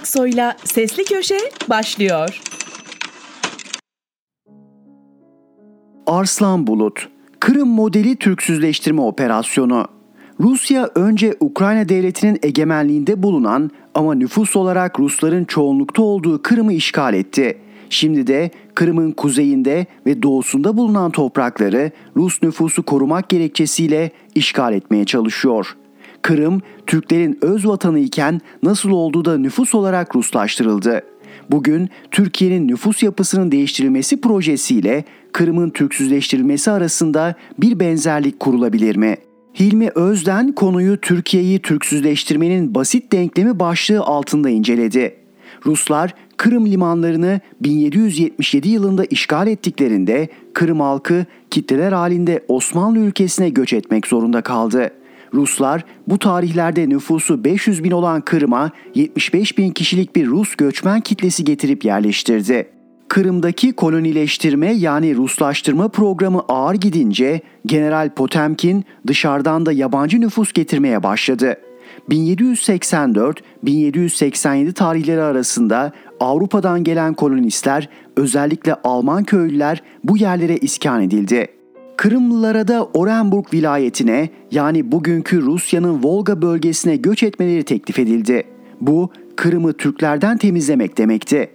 Aksoy'la Sesli Köşe başlıyor. Arslan Bulut Kırım modeli Türksüzleştirme operasyonu Rusya önce Ukrayna devletinin egemenliğinde bulunan ama nüfus olarak Rusların çoğunlukta olduğu Kırım'ı işgal etti. Şimdi de Kırım'ın kuzeyinde ve doğusunda bulunan toprakları Rus nüfusu korumak gerekçesiyle işgal etmeye çalışıyor. Kırım, Türklerin öz vatanı iken nasıl olduğu da nüfus olarak Ruslaştırıldı. Bugün Türkiye'nin nüfus yapısının değiştirilmesi projesiyle Kırım'ın Türksüzleştirilmesi arasında bir benzerlik kurulabilir mi? Hilmi Özden konuyu Türkiye'yi Türksüzleştirmenin basit denklemi başlığı altında inceledi. Ruslar Kırım limanlarını 1777 yılında işgal ettiklerinde Kırım halkı kitleler halinde Osmanlı ülkesine göç etmek zorunda kaldı. Ruslar bu tarihlerde nüfusu 500 bin olan Kırım'a 75 bin kişilik bir Rus göçmen kitlesi getirip yerleştirdi. Kırım'daki kolonileştirme yani Ruslaştırma programı ağır gidince General Potemkin dışarıdan da yabancı nüfus getirmeye başladı. 1784-1787 tarihleri arasında Avrupa'dan gelen kolonistler özellikle Alman köylüler bu yerlere iskan edildi. Kırımlılara da Orenburg vilayetine yani bugünkü Rusya'nın Volga bölgesine göç etmeleri teklif edildi. Bu Kırım'ı Türklerden temizlemek demekti.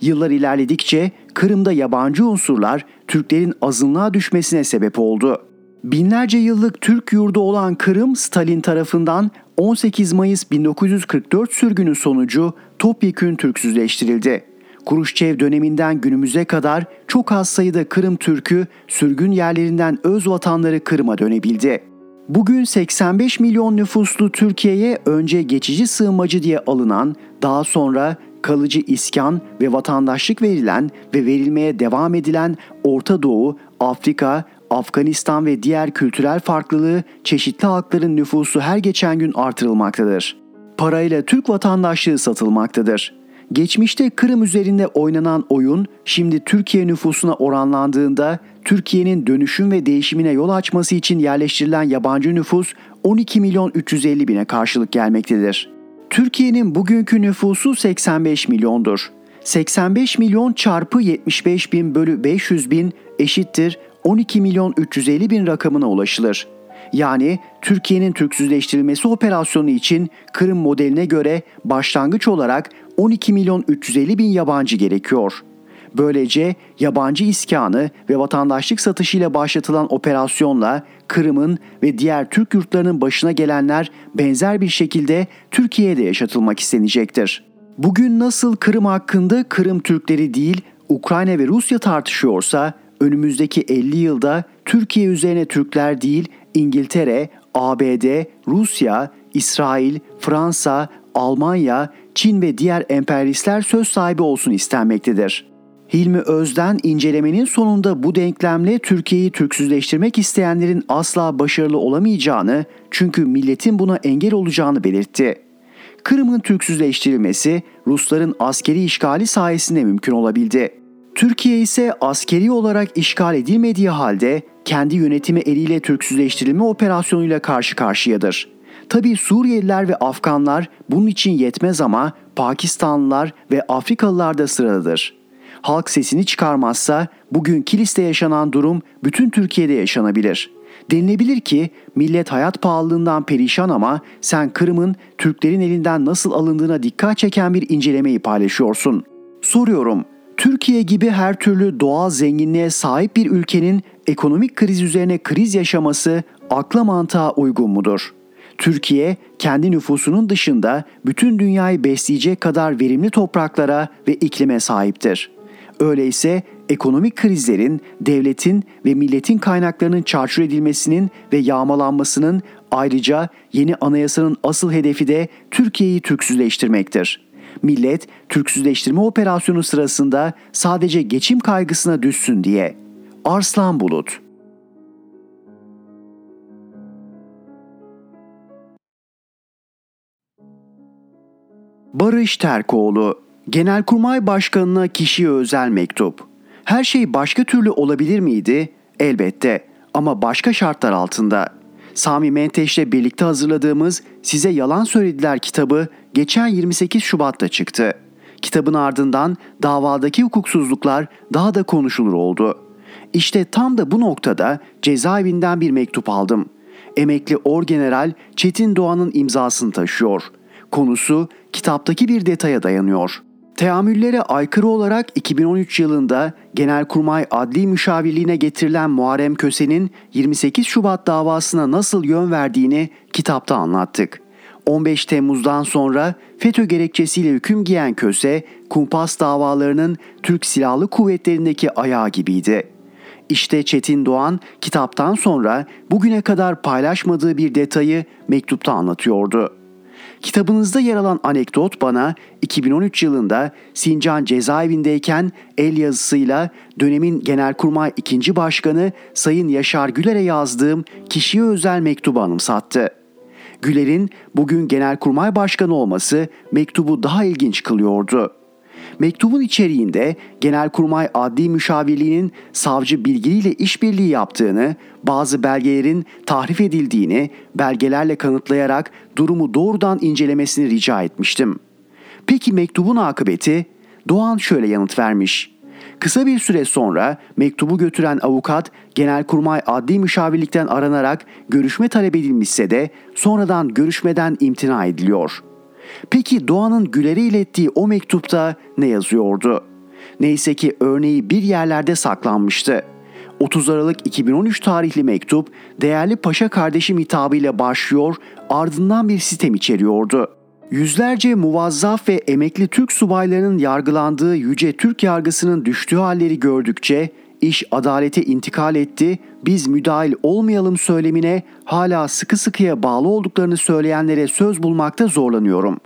Yıllar ilerledikçe Kırım'da yabancı unsurlar Türklerin azınlığa düşmesine sebep oldu. Binlerce yıllık Türk yurdu olan Kırım Stalin tarafından 18 Mayıs 1944 sürgünü sonucu topyekün Türksüzleştirildi. Kuruşçev döneminden günümüze kadar çok az sayıda Kırım Türk'ü sürgün yerlerinden öz vatanları Kırım'a dönebildi. Bugün 85 milyon nüfuslu Türkiye'ye önce geçici sığınmacı diye alınan, daha sonra kalıcı iskan ve vatandaşlık verilen ve verilmeye devam edilen Orta Doğu, Afrika, Afganistan ve diğer kültürel farklılığı çeşitli halkların nüfusu her geçen gün artırılmaktadır. Parayla Türk vatandaşlığı satılmaktadır. Geçmişte Kırım üzerinde oynanan oyun şimdi Türkiye nüfusuna oranlandığında Türkiye'nin dönüşüm ve değişimine yol açması için yerleştirilen yabancı nüfus 12 milyon 350 bine karşılık gelmektedir. Türkiye'nin bugünkü nüfusu 85 milyondur. 85 milyon çarpı 75 bin bölü 500 bin eşittir 12 milyon 350 bin rakamına ulaşılır. Yani Türkiye'nin Türksüzleştirilmesi operasyonu için Kırım modeline göre başlangıç olarak 12 milyon 350 bin yabancı gerekiyor. Böylece yabancı iskanı ve vatandaşlık satışıyla başlatılan operasyonla Kırım'ın ve diğer Türk yurtlarının başına gelenler benzer bir şekilde Türkiye'de yaşatılmak istenecektir. Bugün nasıl Kırım hakkında Kırım Türkleri değil Ukrayna ve Rusya tartışıyorsa önümüzdeki 50 yılda Türkiye üzerine Türkler değil İngiltere, ABD, Rusya, İsrail, Fransa, Almanya, Çin ve diğer emperyalistler söz sahibi olsun istenmektedir. Hilmi Özden incelemenin sonunda bu denklemle Türkiye'yi Türksüzleştirmek isteyenlerin asla başarılı olamayacağını çünkü milletin buna engel olacağını belirtti. Kırım'ın Türksüzleştirilmesi Rusların askeri işgali sayesinde mümkün olabildi. Türkiye ise askeri olarak işgal edilmediği halde kendi yönetimi eliyle Türksüzleştirilme operasyonuyla karşı karşıyadır. Tabi Suriyeliler ve Afganlar bunun için yetmez ama Pakistanlılar ve Afrikalılar da sıradadır. Halk sesini çıkarmazsa bugün Kilis'te yaşanan durum bütün Türkiye'de yaşanabilir. Denilebilir ki millet hayat pahalılığından perişan ama sen Kırım'ın Türklerin elinden nasıl alındığına dikkat çeken bir incelemeyi paylaşıyorsun. Soruyorum, Türkiye gibi her türlü doğal zenginliğe sahip bir ülkenin ekonomik kriz üzerine kriz yaşaması akla mantığa uygun mudur? Türkiye kendi nüfusunun dışında bütün dünyayı besleyecek kadar verimli topraklara ve iklime sahiptir. Öyleyse ekonomik krizlerin devletin ve milletin kaynaklarının çarçur edilmesinin ve yağmalanmasının ayrıca yeni anayasanın asıl hedefi de Türkiye'yi Türksüzleştirmektir. Millet Türksüzleştirme operasyonu sırasında sadece geçim kaygısına düşsün diye. Arslan Bulut Barış Terkoğlu Genelkurmay Başkanı'na kişiye özel mektup. Her şey başka türlü olabilir miydi? Elbette ama başka şartlar altında. Sami Menteş'le birlikte hazırladığımız Size Yalan Söylediler kitabı geçen 28 Şubat'ta çıktı. Kitabın ardından davadaki hukuksuzluklar daha da konuşulur oldu. İşte tam da bu noktada cezaevinden bir mektup aldım. Emekli Orgeneral Çetin Doğan'ın imzasını taşıyor. Konusu kitaptaki bir detaya dayanıyor. Teamüllere aykırı olarak 2013 yılında Genelkurmay Adli Müşavirliğine getirilen Muharrem Köse'nin 28 Şubat davasına nasıl yön verdiğini kitapta anlattık. 15 Temmuz'dan sonra FETÖ gerekçesiyle hüküm giyen Köse, kumpas davalarının Türk Silahlı Kuvvetleri'ndeki ayağı gibiydi. İşte Çetin Doğan kitaptan sonra bugüne kadar paylaşmadığı bir detayı mektupta anlatıyordu. Kitabınızda yer alan anekdot bana 2013 yılında Sincan cezaevindeyken el yazısıyla dönemin Genelkurmay 2. Başkanı Sayın Yaşar Güler'e yazdığım kişiye özel mektubu anımsattı. Güler'in bugün Genelkurmay Başkanı olması mektubu daha ilginç kılıyordu. Mektubun içeriğinde Genelkurmay Adli Müşavirliği'nin savcı bilgiliyle işbirliği yaptığını, bazı belgelerin tahrif edildiğini belgelerle kanıtlayarak durumu doğrudan incelemesini rica etmiştim. Peki mektubun akıbeti? Doğan şöyle yanıt vermiş. Kısa bir süre sonra mektubu götüren avukat Genelkurmay Adli Müşavirlikten aranarak görüşme talep edilmişse de sonradan görüşmeden imtina ediliyor.'' Peki Doğan'ın Güler'e ilettiği o mektupta ne yazıyordu? Neyse ki örneği bir yerlerde saklanmıştı. 30 Aralık 2013 tarihli mektup değerli paşa kardeşim hitabıyla başlıyor ardından bir sistem içeriyordu. Yüzlerce muvazzaf ve emekli Türk subaylarının yargılandığı yüce Türk yargısının düştüğü halleri gördükçe iş adalete intikal etti, biz müdahil olmayalım söylemine hala sıkı sıkıya bağlı olduklarını söyleyenlere söz bulmakta zorlanıyorum.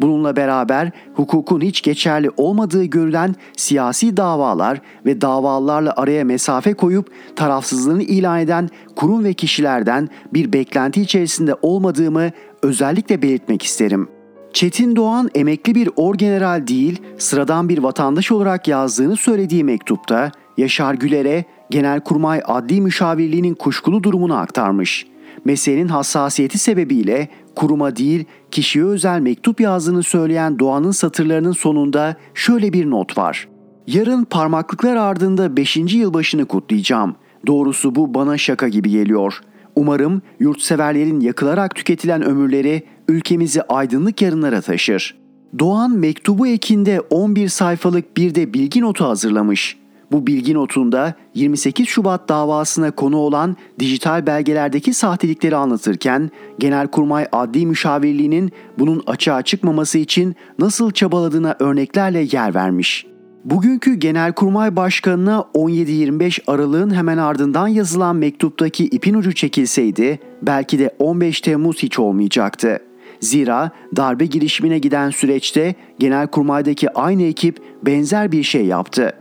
Bununla beraber hukukun hiç geçerli olmadığı görülen siyasi davalar ve davalarla araya mesafe koyup tarafsızlığını ilan eden kurum ve kişilerden bir beklenti içerisinde olmadığımı özellikle belirtmek isterim.'' Çetin Doğan emekli bir orgeneral değil, sıradan bir vatandaş olarak yazdığını söylediği mektupta Yaşar Güler'e Genelkurmay Adli Müşavirliğinin kuşkulu durumunu aktarmış. Meselenin hassasiyeti sebebiyle kuruma değil kişiye özel mektup yazdığını söyleyen Doğan'ın satırlarının sonunda şöyle bir not var. Yarın parmaklıklar ardında 5. yılbaşını kutlayacağım. Doğrusu bu bana şaka gibi geliyor. Umarım yurtseverlerin yakılarak tüketilen ömürleri ülkemizi aydınlık yarınlara taşır. Doğan mektubu ekinde 11 sayfalık bir de bilgi notu hazırlamış. Bu bilgi notunda 28 Şubat davasına konu olan dijital belgelerdeki sahtelikleri anlatırken Genelkurmay Adli Müşavirliği'nin bunun açığa çıkmaması için nasıl çabaladığına örneklerle yer vermiş. Bugünkü Genelkurmay Başkanı'na 17-25 Aralık'ın hemen ardından yazılan mektuptaki ipin ucu çekilseydi belki de 15 Temmuz hiç olmayacaktı. Zira darbe girişimine giden süreçte Genelkurmay'daki aynı ekip benzer bir şey yaptı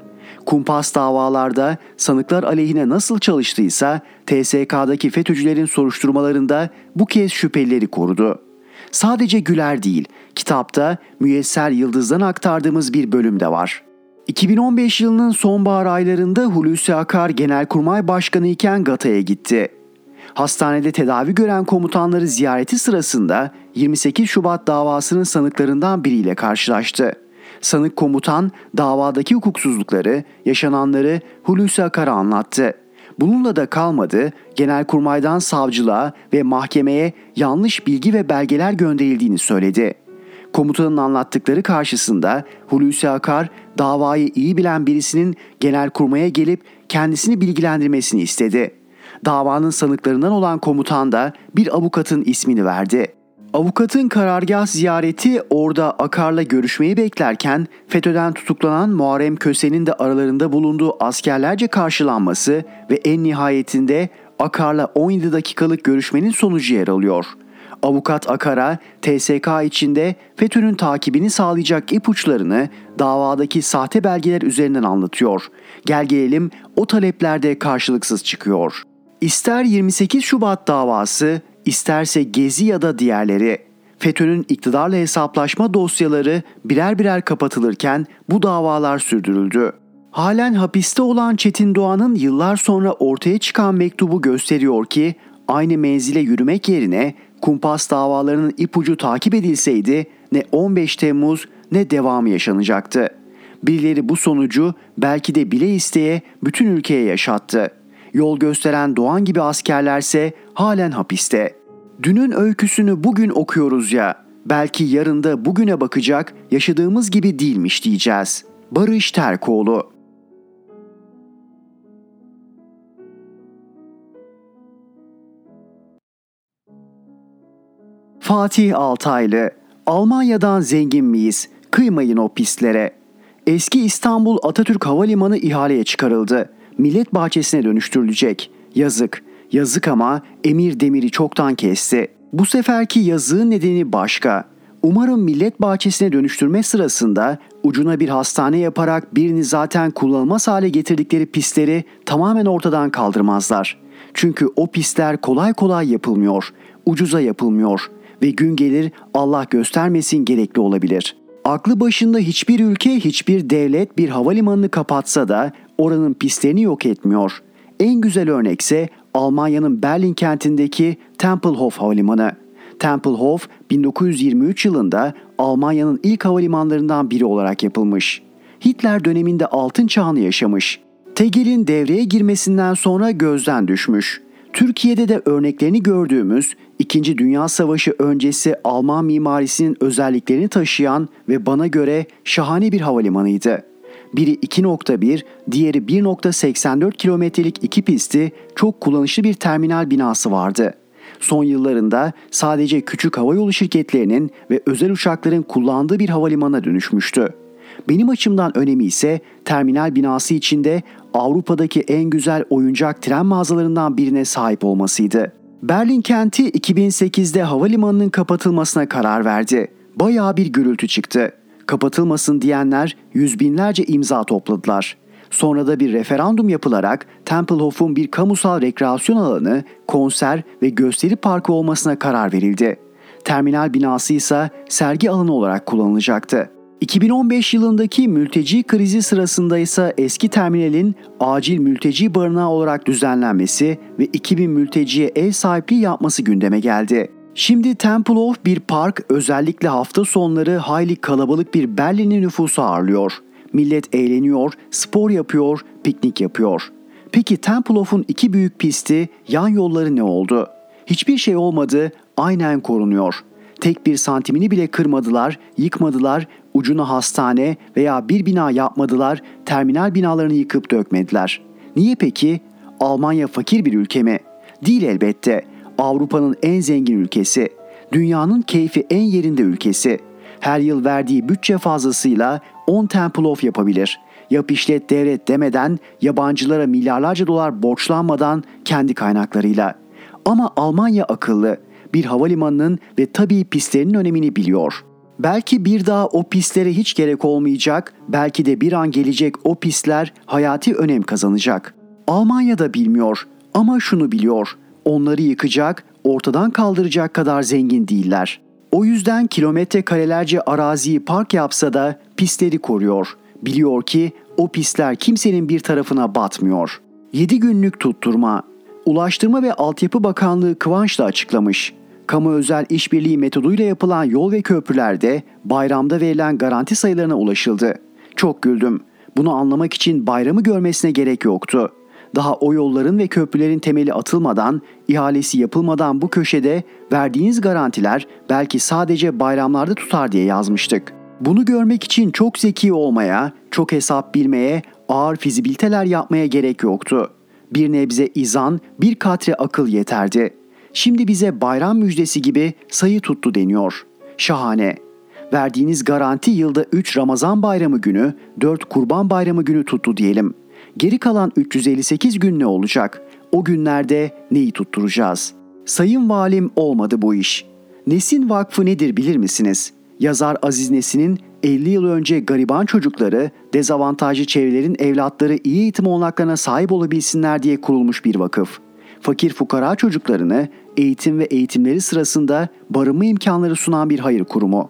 kumpas davalarda sanıklar aleyhine nasıl çalıştıysa TSK'daki FETÖ'cülerin soruşturmalarında bu kez şüphelileri korudu. Sadece Güler değil, kitapta Müyesser Yıldız'dan aktardığımız bir bölüm de var. 2015 yılının sonbahar aylarında Hulusi Akar Genelkurmay Başkanı iken Gata'ya gitti. Hastanede tedavi gören komutanları ziyareti sırasında 28 Şubat davasının sanıklarından biriyle karşılaştı. Sanık komutan davadaki hukuksuzlukları, yaşananları Hulusi Akar'a anlattı. Bununla da kalmadı, genelkurmaydan savcılığa ve mahkemeye yanlış bilgi ve belgeler gönderildiğini söyledi. Komutanın anlattıkları karşısında Hulusi Akar davayı iyi bilen birisinin genelkurmaya gelip kendisini bilgilendirmesini istedi. Davanın sanıklarından olan komutan da bir avukatın ismini verdi. Avukatın karargah ziyareti orada Akar'la görüşmeyi beklerken FETÖ'den tutuklanan Muharrem Köse'nin de aralarında bulunduğu askerlerce karşılanması ve en nihayetinde Akar'la 17 dakikalık görüşmenin sonucu yer alıyor. Avukat Akar'a TSK içinde FETÖ'nün takibini sağlayacak ipuçlarını davadaki sahte belgeler üzerinden anlatıyor. Gel gelelim o taleplerde karşılıksız çıkıyor. İster 28 Şubat davası, isterse Gezi ya da diğerleri FETÖ'nün iktidarla hesaplaşma dosyaları birer birer kapatılırken bu davalar sürdürüldü. Halen hapiste olan Çetin Doğan'ın yıllar sonra ortaya çıkan mektubu gösteriyor ki aynı menzile yürümek yerine kumpas davalarının ipucu takip edilseydi ne 15 Temmuz ne devamı yaşanacaktı. Birileri bu sonucu belki de bile isteye bütün ülkeye yaşattı. Yol gösteren Doğan gibi askerlerse halen hapiste. Dünün öyküsünü bugün okuyoruz ya. Belki yarında bugüne bakacak yaşadığımız gibi değilmiş diyeceğiz. Barış Terkoğlu Fatih Altaylı Almanya'dan zengin miyiz? Kıymayın o pistlere. Eski İstanbul Atatürk Havalimanı ihaleye çıkarıldı. Millet bahçesine dönüştürülecek. Yazık. Yazık ama Emir Demir'i çoktan kesti. Bu seferki yazığın nedeni başka. Umarım millet bahçesine dönüştürme sırasında ucuna bir hastane yaparak birini zaten kullanılmaz hale getirdikleri pistleri tamamen ortadan kaldırmazlar. Çünkü o pistler kolay kolay yapılmıyor, ucuza yapılmıyor ve gün gelir Allah göstermesin gerekli olabilir. Aklı başında hiçbir ülke, hiçbir devlet bir havalimanını kapatsa da oranın pistlerini yok etmiyor. En güzel örnekse Almanya'nın Berlin kentindeki Tempelhof Havalimanı. Tempelhof 1923 yılında Almanya'nın ilk havalimanlarından biri olarak yapılmış. Hitler döneminde altın çağını yaşamış. Tegel'in devreye girmesinden sonra gözden düşmüş. Türkiye'de de örneklerini gördüğümüz İkinci Dünya Savaşı öncesi Alman mimarisinin özelliklerini taşıyan ve bana göre şahane bir havalimanıydı. Biri 2.1, diğeri 1.84 kilometrelik iki pisti çok kullanışlı bir terminal binası vardı. Son yıllarında sadece küçük havayolu şirketlerinin ve özel uçakların kullandığı bir havalimanına dönüşmüştü. Benim açımdan önemi ise terminal binası içinde Avrupa'daki en güzel oyuncak tren mağazalarından birine sahip olmasıydı. Berlin kenti 2008'de havalimanının kapatılmasına karar verdi. Bayağı bir gürültü çıktı. Kapatılmasın diyenler yüz binlerce imza topladılar. Sonra da bir referandum yapılarak Tempelhof'un bir kamusal rekreasyon alanı, konser ve gösteri parkı olmasına karar verildi. Terminal binası ise sergi alanı olarak kullanılacaktı. 2015 yılındaki mülteci krizi sırasında ise eski terminalin acil mülteci barınağı olarak düzenlenmesi ve 2000 mülteciye ev sahipliği yapması gündeme geldi. Şimdi Tempelhof bir park özellikle hafta sonları hayli kalabalık bir Berlin'in nüfusu ağırlıyor. Millet eğleniyor, spor yapıyor, piknik yapıyor. Peki Tempelhof'un iki büyük pisti, yan yolları ne oldu? Hiçbir şey olmadı, aynen korunuyor. Tek bir santimini bile kırmadılar, yıkmadılar, ucuna hastane veya bir bina yapmadılar, terminal binalarını yıkıp dökmediler. Niye peki? Almanya fakir bir ülke mi? Değil elbette. Avrupa'nın en zengin ülkesi. Dünyanın keyfi en yerinde ülkesi. Her yıl verdiği bütçe fazlasıyla 10 Tempelhof yapabilir. Yap işlet devret demeden, yabancılara milyarlarca dolar borçlanmadan kendi kaynaklarıyla. Ama Almanya akıllı. Bir havalimanının ve tabii pistlerinin önemini biliyor. Belki bir daha o pistlere hiç gerek olmayacak, belki de bir an gelecek o pistler hayati önem kazanacak. Almanya da bilmiyor ama şunu biliyor. Onları yıkacak, ortadan kaldıracak kadar zengin değiller. O yüzden kilometre karelerce araziyi park yapsa da pistleri koruyor. Biliyor ki o pistler kimsenin bir tarafına batmıyor. 7 günlük tutturma. Ulaştırma ve Altyapı Bakanlığı Kıvanç da açıklamış. Kamu özel işbirliği metoduyla yapılan yol ve köprülerde bayramda verilen garanti sayılarına ulaşıldı. Çok güldüm. Bunu anlamak için bayramı görmesine gerek yoktu. Daha o yolların ve köprülerin temeli atılmadan, ihalesi yapılmadan bu köşede verdiğiniz garantiler belki sadece bayramlarda tutar diye yazmıştık. Bunu görmek için çok zeki olmaya, çok hesap bilmeye, ağır fizibiliteler yapmaya gerek yoktu. Bir nebze izan, bir katre akıl yeterdi. Şimdi bize bayram müjdesi gibi sayı tuttu deniyor. Şahane. Verdiğiniz garanti yılda 3 Ramazan bayramı günü, 4 Kurban bayramı günü tuttu diyelim. Geri kalan 358 gün ne olacak? O günlerde neyi tutturacağız? Sayın Valim olmadı bu iş. Nesin Vakfı nedir bilir misiniz? Yazar Aziz Nesin'in 50 yıl önce gariban çocukları, dezavantajlı çevrelerin evlatları iyi eğitim olanaklarına sahip olabilsinler diye kurulmuş bir vakıf. Fakir fukara çocuklarını eğitim ve eğitimleri sırasında barınma imkanları sunan bir hayır kurumu.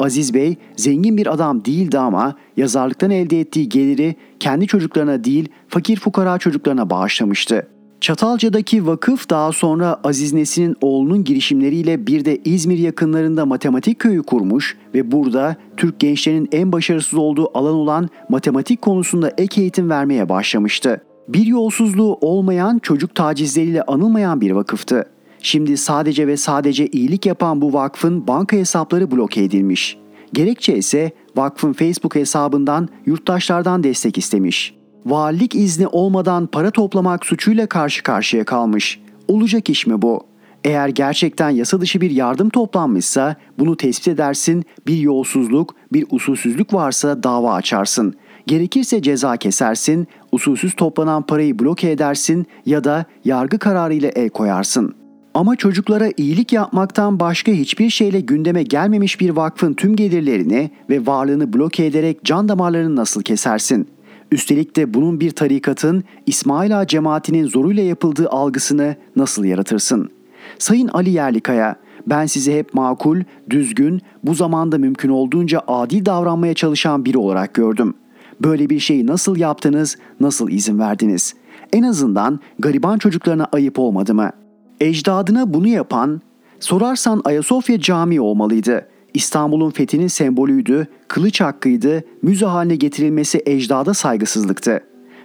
Aziz Bey zengin bir adam değildi ama yazarlıktan elde ettiği geliri kendi çocuklarına değil fakir fukara çocuklarına bağışlamıştı. Çatalca'daki vakıf daha sonra Aziz Nesin'in oğlunun girişimleriyle bir de İzmir yakınlarında matematik köyü kurmuş ve burada Türk gençlerinin en başarısız olduğu alan olan matematik konusunda ek eğitim vermeye başlamıştı. Bir yolsuzluğu olmayan, çocuk tacizleriyle anılmayan bir vakıftı. Şimdi sadece ve sadece iyilik yapan bu vakfın banka hesapları bloke edilmiş. Gerekçe ise vakfın Facebook hesabından yurttaşlardan destek istemiş. Valilik izni olmadan para toplamak suçuyla karşı karşıya kalmış. Olacak iş mi bu? Eğer gerçekten yasa dışı bir yardım toplanmışsa bunu tespit edersin, bir yolsuzluk, bir usulsüzlük varsa dava açarsın. Gerekirse ceza kesersin, usulsüz toplanan parayı bloke edersin ya da yargı kararı ile el koyarsın.'' Ama çocuklara iyilik yapmaktan başka hiçbir şeyle gündeme gelmemiş bir vakfın tüm gelirlerini ve varlığını bloke ederek can damarlarını nasıl kesersin? Üstelik de bunun bir tarikatın İsmail Ağa cemaatinin zoruyla yapıldığı algısını nasıl yaratırsın? Sayın Ali Yerlikaya, ben sizi hep makul, düzgün, bu zamanda mümkün olduğunca adil davranmaya çalışan biri olarak gördüm. Böyle bir şeyi nasıl yaptınız, nasıl izin verdiniz? En azından gariban çocuklarına ayıp olmadı mı?'' Ecdadına bunu yapan, sorarsan Ayasofya Camii olmalıydı. İstanbul'un fethinin sembolüydü, kılıç hakkıydı, müze haline getirilmesi ecdada saygısızlıktı.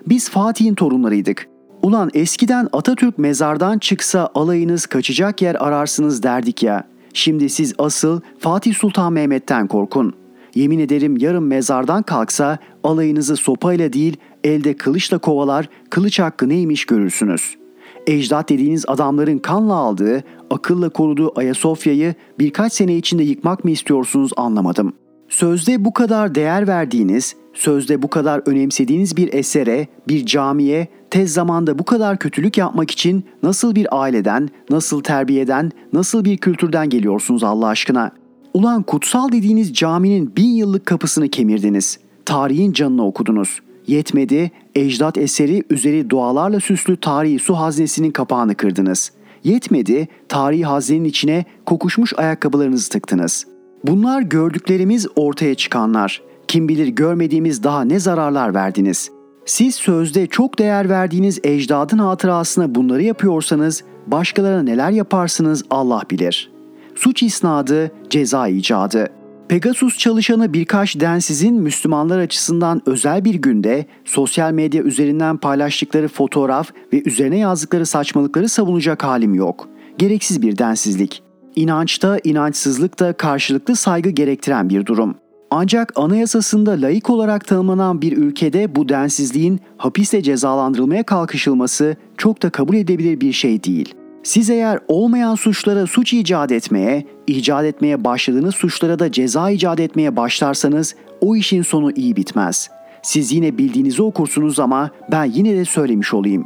Biz Fatih'in torunlarıydık. Ulan eskiden Atatürk mezardan çıksa alayınız kaçacak yer ararsınız derdik ya. Şimdi siz asıl Fatih Sultan Mehmet'ten korkun. Yemin ederim yarın mezardan kalksa alayınızı sopayla değil elde kılıçla kovalar, kılıç hakkı neymiş görürsünüz.'' Ecdat dediğiniz adamların kanla aldığı, akılla koruduğu Ayasofya'yı birkaç sene içinde yıkmak mı istiyorsunuz anlamadım. Sözde bu kadar değer verdiğiniz, sözde bu kadar önemsediğiniz bir esere, bir camiye tez zamanda bu kadar kötülük yapmak için nasıl bir aileden, nasıl terbiyeden, nasıl bir kültürden geliyorsunuz Allah aşkına? Ulan kutsal dediğiniz caminin bin yıllık kapısını kemirdiniz. Tarihin canını okudunuz.'' Yetmedi, ecdat eseri üzeri dualarla süslü tarihi su haznesinin kapağını kırdınız. Yetmedi, tarihi haznenin içine kokuşmuş ayakkabılarınızı tıktınız. Bunlar gördüklerimiz ortaya çıkanlar. Kim bilir görmediğimiz daha ne zararlar verdiniz. Siz sözde çok değer verdiğiniz ecdadın hatırasına bunları yapıyorsanız başkalarına neler yaparsınız Allah bilir. Suç isnadı, ceza icadı.'' Pegasus çalışanı birkaç densizin Müslümanlar açısından özel bir günde sosyal medya üzerinden paylaştıkları fotoğraf ve üzerine yazdıkları saçmalıkları savunacak halim yok. Gereksiz bir densizlik. İnançta, inançsızlıkta karşılıklı saygı gerektiren bir durum. Ancak anayasasında layık olarak tanımlanan bir ülkede bu densizliğin hapisle cezalandırılmaya kalkışılması çok da kabul edebilir bir şey değil. Siz eğer olmayan suçlara suç icat etmeye, icat etmeye başladığınız suçlara da ceza icat etmeye başlarsanız o işin sonu iyi bitmez. Siz yine bildiğinizi okursunuz ama ben yine de söylemiş olayım.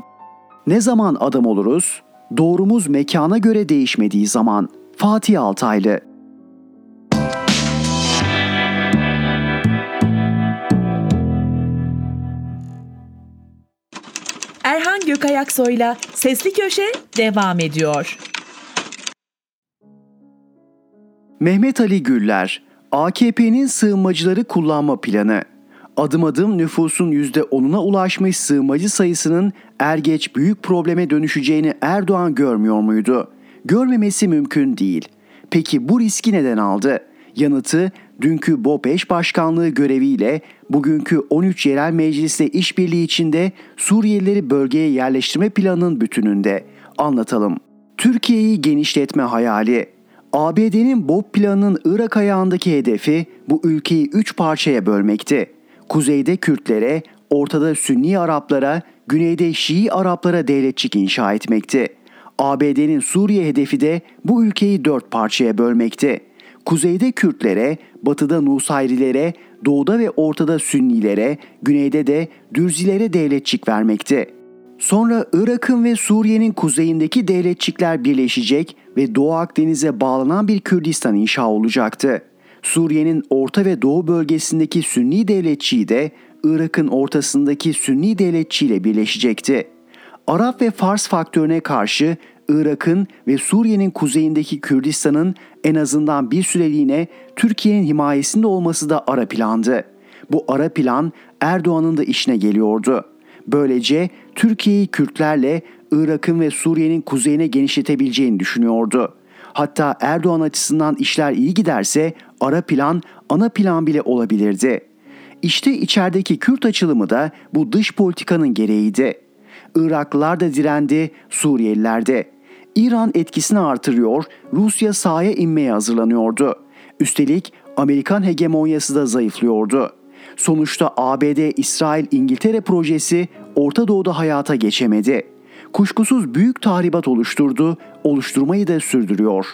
Ne zaman adam oluruz? Doğrumuz mekana göre değişmediği zaman. Fatih Altaylı Gökayaksoy'la Sesli Köşe devam ediyor. Mehmet Ali Güller, AKP'nin sığınmacıları kullanma planı. Adım adım nüfusun %10'una ulaşmış sığınmacı sayısının er geç büyük probleme dönüşeceğini Erdoğan görmüyor muydu? Görmemesi mümkün değil. Peki bu riski neden aldı? Yanıtı dünkü BOPEŞ başkanlığı göreviyle bugünkü 13 yerel meclisle işbirliği içinde Suriyelileri bölgeye yerleştirme planının bütününde. Anlatalım. Türkiye'yi genişletme hayali. ABD'nin BOP planının Irak ayağındaki hedefi bu ülkeyi 3 parçaya bölmekti. Kuzeyde Kürtlere, ortada Sünni Araplara, güneyde Şii Araplara devletçik inşa etmekti. ABD'nin Suriye hedefi de bu ülkeyi dört parçaya bölmekti. Kuzeyde Kürtlere, batıda Nusayrilere, doğuda ve ortada Sünnilere, güneyde de Dürzilere devletçik vermekti. Sonra Irak'ın ve Suriye'nin kuzeyindeki devletçikler birleşecek ve Doğu Akdeniz'e bağlanan bir Kürdistan inşa olacaktı. Suriye'nin orta ve doğu bölgesindeki Sünni devletçiyi de Irak'ın ortasındaki Sünni devletçiyle birleşecekti. Arap ve Fars faktörüne karşı Irak'ın ve Suriye'nin kuzeyindeki Kürdistan'ın en azından bir süreliğine Türkiye'nin himayesinde olması da ara plandı. Bu ara plan Erdoğan'ın da işine geliyordu. Böylece Türkiye'yi Kürtlerle, Irak'ın ve Suriye'nin kuzeyine genişletebileceğini düşünüyordu. Hatta Erdoğan açısından işler iyi giderse ara plan, ana plan bile olabilirdi. İşte içerideki Kürt açılımı da bu dış politikanın gereğiydi. Iraklılar da direndi, Suriyeliler de. İran etkisini artırıyor, Rusya sahaya inmeye hazırlanıyordu. Üstelik Amerikan hegemonyası da zayıflıyordu. Sonuçta ABD, İsrail, İngiltere projesi Orta Doğu'da hayata geçemedi. Kuşkusuz büyük tahribat oluşturdu, oluşturmayı da sürdürüyor.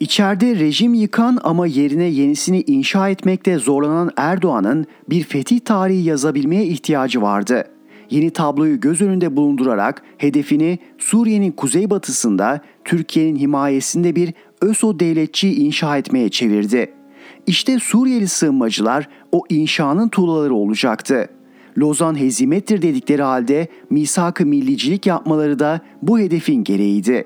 İçeride rejim yıkan ama yerine yenisini inşa etmekte zorlanan Erdoğan'ın bir fetih tarihi yazabilmeye ihtiyacı vardı. Yeni tabloyu göz önünde bulundurarak hedefini Suriye'nin kuzeybatısında Türkiye'nin himayesinde bir ÖSO devletçi inşa etmeye çevirdi. İşte Suriyeli sığınmacılar o inşanın tuğlaları olacaktı. Lozan hezimettir dedikleri halde misak-ı millicilik yapmaları da bu hedefin gereğiydi.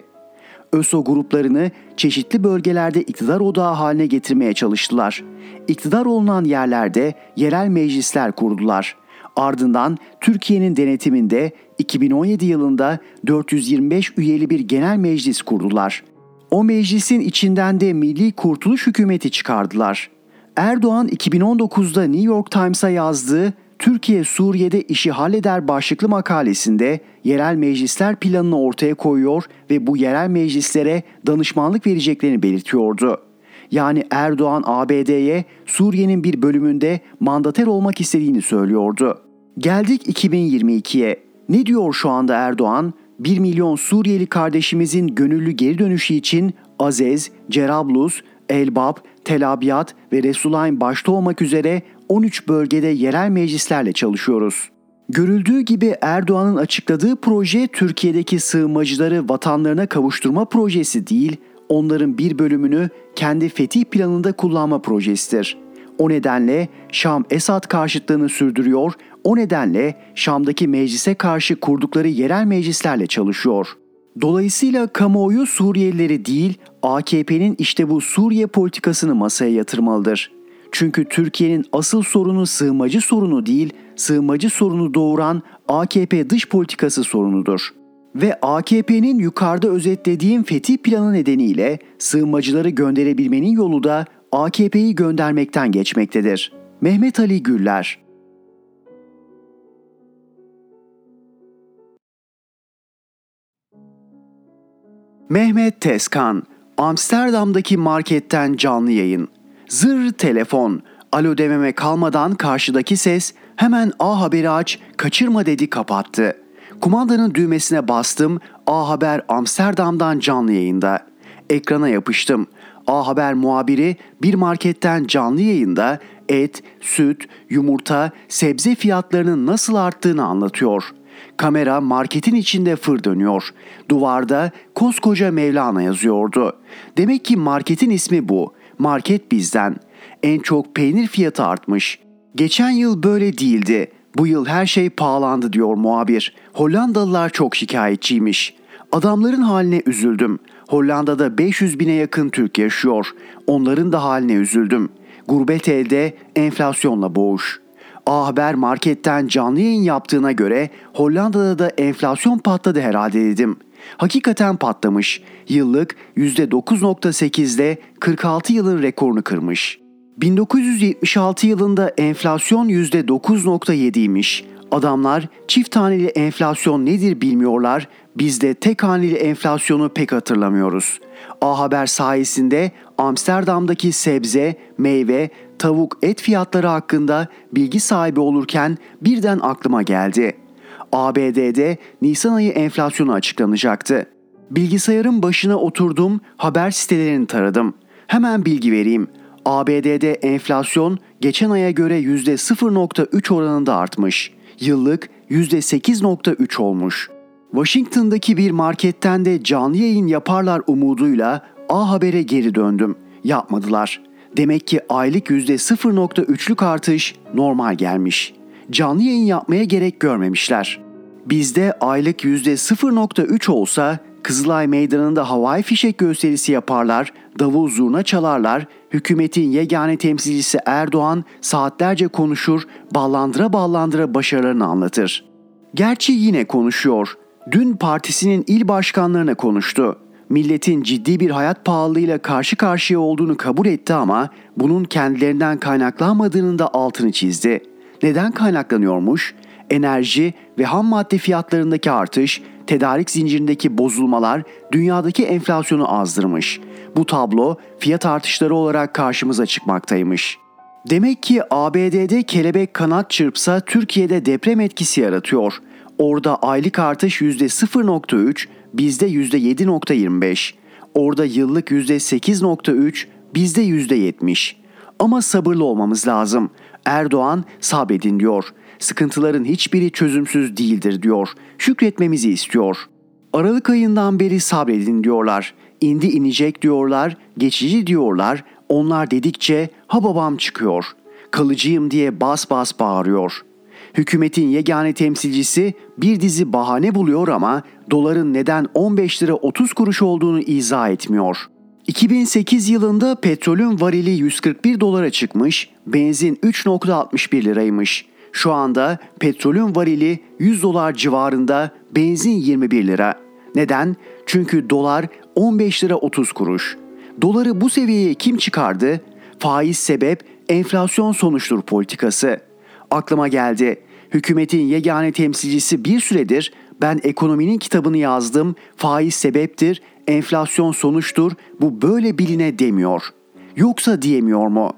ÖSO gruplarını çeşitli bölgelerde iktidar odağı haline getirmeye çalıştılar. İktidar olunan yerlerde yerel meclisler kurdular. Ardından Türkiye'nin denetiminde 2017 yılında 425 üyeli bir genel meclis kurdular. O meclisin içinden de Milli Kurtuluş Hükümeti çıkardılar. Erdoğan 2019'da New York Times'a yazdığı Türkiye Suriye'de işi halleder başlıklı makalesinde yerel meclisler planını ortaya koyuyor ve bu yerel meclislere danışmanlık vereceklerini belirtiyordu. Yani Erdoğan ABD'ye Suriye'nin bir bölümünde mandater olmak istediğini söylüyordu. Geldik 2022'ye. Ne diyor şu anda Erdoğan? 1 milyon Suriyeli kardeşimizin gönüllü geri dönüşü için Azez, Cerablus, Elbap, Tel Abyad ve Resulayn başta olmak üzere 13 bölgede yerel meclislerle çalışıyoruz. Görüldüğü gibi Erdoğan'ın açıkladığı proje Türkiye'deki sığınmacıları vatanlarına kavuşturma projesi değil, onların bir bölümünü kendi fetih planında kullanma projesidir. O nedenle Şam Esad karşıtlığını sürdürüyor, o nedenle Şam'daki meclise karşı kurdukları yerel meclislerle çalışıyor. Dolayısıyla kamuoyu Suriyelileri değil, AKP'nin işte bu Suriye politikasını masaya yatırmalıdır. Çünkü Türkiye'nin asıl sorunu sığınmacı sorunu değil, sığınmacı sorunu doğuran AKP dış politikası sorunudur. Ve AKP'nin yukarıda özetlediğim fetih planı nedeniyle sığınmacıları gönderebilmenin yolu da AKP'yi göndermekten geçmektedir. Mehmet Ali Güller Mehmet Tezkan, Amsterdam'daki marketten canlı yayın. Zır telefon, alo dememe kalmadan karşıdaki ses hemen A Haber'i aç, kaçırma dedi kapattı. Kumandanın düğmesine bastım, A Haber Amsterdam'dan canlı yayında. Ekrana yapıştım. A Haber muhabiri bir marketten canlı yayında et, süt, yumurta, sebze fiyatlarının nasıl arttığını anlatıyor. Kamera marketin içinde fır dönüyor. Duvarda koskoca Mevlana yazıyordu. Demek ki marketin ismi bu. Market bizden. En çok peynir fiyatı artmış. Geçen yıl böyle değildi. Bu yıl her şey pahalandı diyor muhabir. Hollandalılar çok şikayetçiymiş. Adamların haline üzüldüm. Hollanda'da 500 bine yakın Türk yaşıyor. Onların da haline üzüldüm. Gurbet elde enflasyonla boğuş. A Haber marketten canlı yayın yaptığına göre Hollanda'da da enflasyon patladı herhalde dedim. Hakikaten patlamış. Yıllık %9.8'de 46 yılın rekorunu kırmış. 1976 yılında enflasyon %9.7'ymiş. Adamlar çift taneli enflasyon nedir bilmiyorlar. Biz de tek haneli enflasyonu pek hatırlamıyoruz. A Haber sayesinde Amsterdam'daki sebze, meyve, tavuk, et fiyatları hakkında bilgi sahibi olurken birden aklıma geldi. ABD'de Nisan ayı enflasyonu açıklanacaktı. Bilgisayarın başına oturdum, haber sitelerini taradım. Hemen bilgi vereyim. ABD'de enflasyon geçen aya göre %0.3 oranında artmış. Yıllık %8.3 olmuş. Washington'daki bir marketten de canlı yayın yaparlar umuduyla A Haber'e geri döndüm. Yapmadılar. Demek ki aylık %0.3'lük artış normal gelmiş. Canlı yayın yapmaya gerek görmemişler. Bizde aylık %0.3 olsa Kızılay Meydanı'nda havai fişek gösterisi yaparlar, davul zurna çalarlar, hükümetin yegane temsilcisi Erdoğan saatlerce konuşur, ballandıra ballandıra başarılarını anlatır. Gerçi yine konuşuyor. Dün partisinin il başkanlarına konuştu. Milletin ciddi bir hayat pahalılığıyla karşı karşıya olduğunu kabul etti ama bunun kendilerinden kaynaklanmadığının da altını çizdi. Neden kaynaklanıyormuş? Enerji ve ham madde fiyatlarındaki artış, tedarik zincirindeki bozulmalar dünyadaki enflasyonu azdırmış. Bu tablo fiyat artışları olarak karşımıza çıkmaktaymış. Demek ki ABD'de kelebek kanat çırpsa Türkiye'de deprem etkisi yaratıyor. Orada aylık artış %0.3, bizde %7.25. Orada yıllık %8.3, bizde %70. Ama sabırlı olmamız lazım. Erdoğan sabredin diyor. Sıkıntıların hiçbiri çözümsüz değildir diyor. Şükretmemizi istiyor. Aralık ayından beri sabredin diyorlar. İndi inecek diyorlar, geçici diyorlar. Onlar dedikçe ha babam çıkıyor. Kalıcıyım diye bas bas bağırıyor. Hükümetin yegane temsilcisi bir dizi bahane buluyor ama doların neden 15 lira 30 kuruş olduğunu izah etmiyor. 2008 yılında petrolün varili 141 dolara çıkmış, benzin 3.61 liraymış. Şu anda petrolün varili 100 dolar civarında, benzin 21 lira. Neden? Çünkü dolar 15 lira 30 kuruş. Doları bu seviyeye kim çıkardı? Faiz sebep, enflasyon sonuçtur politikası. Aklıma geldi. Hükümetin yegane temsilcisi bir süredir ben ekonominin kitabını yazdım, faiz sebeptir, enflasyon sonuçtur, bu böyle biline demiyor. Yoksa diyemiyor mu?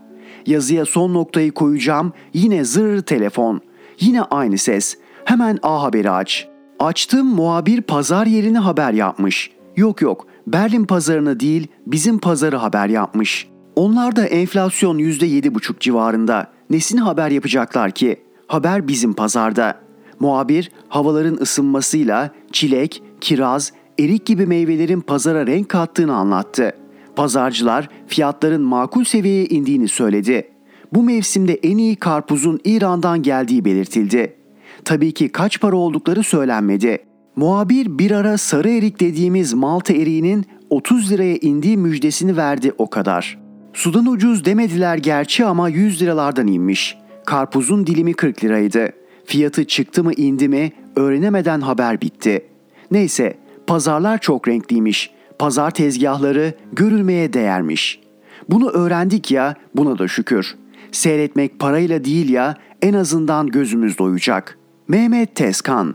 Yazıya son noktayı koyacağım, yine zır telefon. Yine aynı ses. Hemen A Haber'i aç. Açtım muhabir pazar yerini haber yapmış. Yok yok Berlin pazarını değil bizim pazarı haber yapmış. Onlar da enflasyon %7,5 civarında. Nesini haber yapacaklar ki? Haber bizim pazarda. Muhabir havaların ısınmasıyla çilek, kiraz, erik gibi meyvelerin pazara renk kattığını anlattı. Pazarcılar fiyatların makul seviyeye indiğini söyledi. Bu mevsimde en iyi karpuzun İran'dan geldiği belirtildi. Tabii ki kaç para oldukları söylenmedi. Muhabir bir ara sarı erik dediğimiz Malta eriğinin 30 liraya indiği müjdesini verdi o kadar. Sudan ucuz demediler gerçi ama 100 liralardan inmiş. Karpuzun dilimi 40 liraydı. Fiyatı çıktı mı indi mi öğrenemeden haber bitti. Neyse pazarlar çok renkliymiş. Pazar tezgahları görülmeye değermiş. Bunu öğrendik ya buna da şükür. Seyretmek parayla değil ya en azından gözümüz doyacak. Mehmet Tezkan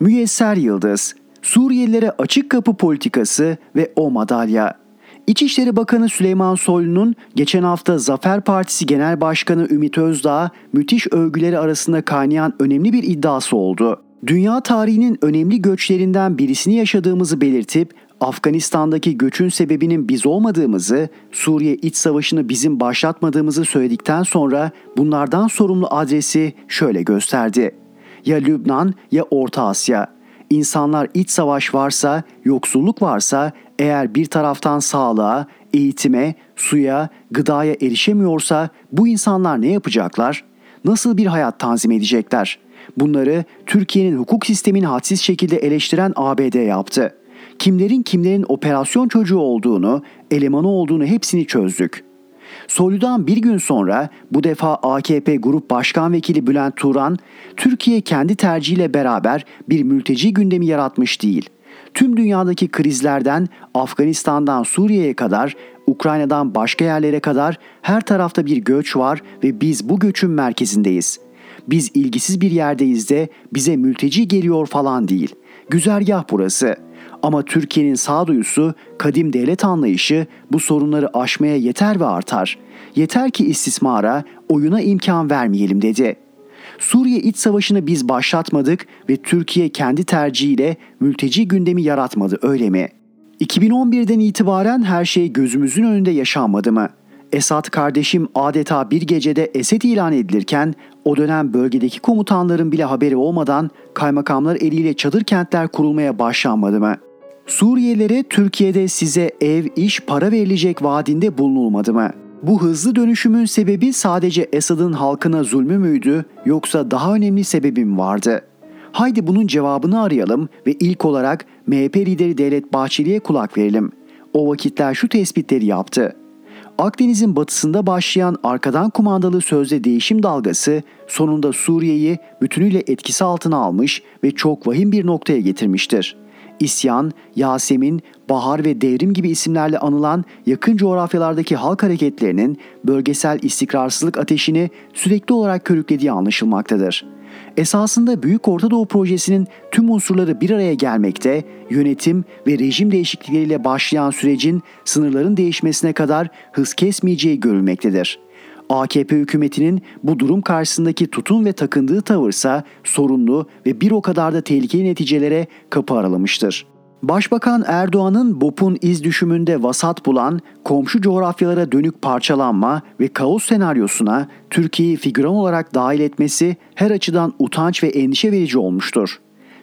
Müyesser Yıldız, Suriyelilere açık kapı politikası ve o madalya. İçişleri Bakanı Süleyman Soylu'nun geçen hafta Zafer Partisi Genel Başkanı Ümit Özdağ müthiş övgüleri arasında kaynayan önemli bir iddiası oldu. Dünya tarihinin önemli göçlerinden birisini yaşadığımızı belirtip Afganistan'daki göçün sebebinin biz olmadığımızı, Suriye iç savaşını bizim başlatmadığımızı söyledikten sonra bunlardan sorumlu adresi şöyle gösterdi. Ya Lübnan ya Orta Asya. İnsanlar iç savaş varsa, yoksulluk varsa, eğer bir taraftan sağlığa, eğitime, suya, gıdaya erişemiyorsa bu insanlar ne yapacaklar? Nasıl bir hayat tanzim edecekler? Bunları Türkiye'nin hukuk sistemini hadsiz şekilde eleştiren ABD yaptı. Kimlerin kimlerin operasyon çocuğu olduğunu, elemanı olduğunu hepsini çözdük. Soylu'dan bir gün sonra bu defa AKP Grup Başkan Vekili Bülent Turan, Türkiye kendi tercihiyle beraber bir mülteci gündemi yaratmış değil. Tüm dünyadaki krizlerden Afganistan'dan Suriye'ye kadar, Ukrayna'dan başka yerlere kadar her tarafta bir göç var ve biz bu göçün merkezindeyiz. Biz ilgisiz bir yerdeyiz de bize mülteci geliyor falan değil. Güzergah burası.'' Ama Türkiye'nin sağduyusu, kadim devlet anlayışı bu sorunları aşmaya yeter ve artar. Yeter ki istismara, oyuna imkan vermeyelim dedi. Suriye iç savaşını biz başlatmadık ve Türkiye kendi tercihiyle mülteci gündemi yaratmadı öyle mi? 2011'den itibaren her şey gözümüzün önünde yaşanmadı mı? Esad kardeşim adeta bir gecede Esed ilan edilirken o dönem bölgedeki komutanların bile haberi olmadan kaymakamlar eliyle çadır kentler kurulmaya başlanmadı mı? Suriyelilere Türkiye'de size ev, iş, para verilecek vaadinde bulunulmadı mı? Bu hızlı dönüşümün sebebi sadece Esad'ın halkına zulmü müydü yoksa daha önemli sebebim vardı? Haydi bunun cevabını arayalım ve ilk olarak MHP lideri Devlet Bahçeli'ye kulak verelim. O vakitler şu tespitleri yaptı. Akdeniz'in batısında başlayan arkadan kumandalı sözde değişim dalgası sonunda Suriye'yi bütünüyle etkisi altına almış ve çok vahim bir noktaya getirmiştir. İsyan, Yasemin, Bahar ve Devrim gibi isimlerle anılan yakın coğrafyalardaki halk hareketlerinin bölgesel istikrarsızlık ateşini sürekli olarak körüklediği anlaşılmaktadır. Esasında Büyük Orta Doğu Projesi'nin tüm unsurları bir araya gelmekte, yönetim ve rejim değişiklikleriyle başlayan sürecin sınırların değişmesine kadar hız kesmeyeceği görülmektedir. AKP hükümetinin bu durum karşısındaki tutum ve takındığı tavırsa sorunlu ve bir o kadar da tehlikeli neticelere kapı aralamıştır. Başbakan Erdoğan'ın BOP'un iz düşümünde vasat bulan komşu coğrafyalara dönük parçalanma ve kaos senaryosuna Türkiye'yi figüran olarak dahil etmesi her açıdan utanç ve endişe verici olmuştur.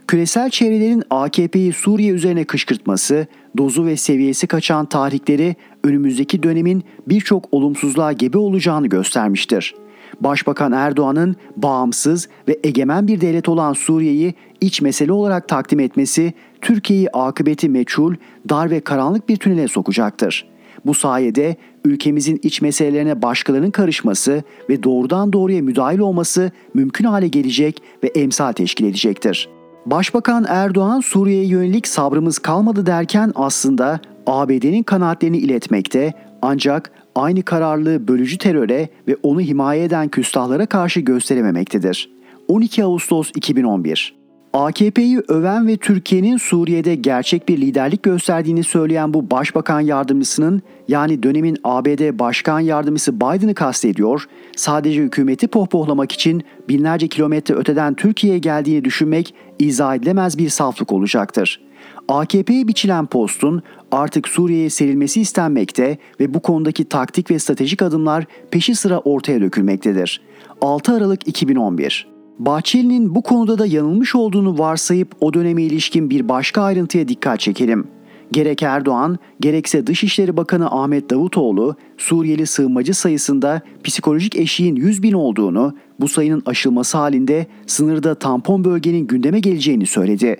Küresel çevrelerin AKP'yi Suriye üzerine kışkırtması, dozu ve seviyesi kaçan tahrikleri önümüzdeki dönemin birçok olumsuzluğa gebe olacağını göstermiştir. Başbakan Erdoğan'ın bağımsız ve egemen bir devlet olan Suriye'yi iç mesele olarak takdim etmesi Türkiye'yi akıbeti meçhul, dar ve karanlık bir tünele sokacaktır. Bu sayede ülkemizin iç meselelerine başkalarının karışması ve doğrudan doğruya müdahil olması mümkün hale gelecek ve emsal teşkil edecektir. Başbakan Erdoğan Suriye'ye yönelik sabrımız kalmadı derken aslında ABD'nin kanaatlerini iletmekte ancak aynı kararlılığı bölücü teröre ve onu himaye eden küstahlara karşı gösterememektedir. 12 Ağustos 2011 AKP'yi öven ve Türkiye'nin Suriye'de gerçek bir liderlik gösterdiğini söyleyen bu başbakan yardımcısının yani dönemin ABD Başkan Yardımcısı Biden'ı kastediyor, sadece hükümeti pohpohlamak için binlerce kilometre öteden Türkiye'ye geldiğini düşünmek izah edilemez bir saflık olacaktır. AKP'ye biçilen postun artık Suriye'ye serilmesi istenmekte ve bu konudaki taktik ve stratejik adımlar peşi sıra ortaya dökülmektedir. 6 Aralık 2011 Bahçeli'nin bu konuda da yanılmış olduğunu varsayıp o döneme ilişkin bir başka ayrıntıya dikkat çekelim. Gerek Erdoğan, gerekse Dışişleri Bakanı Ahmet Davutoğlu, Suriyeli sığınmacı sayısında psikolojik eşiğin 100 bin olduğunu, bu sayının aşılması halinde sınırda tampon bölgenin gündeme geleceğini söyledi.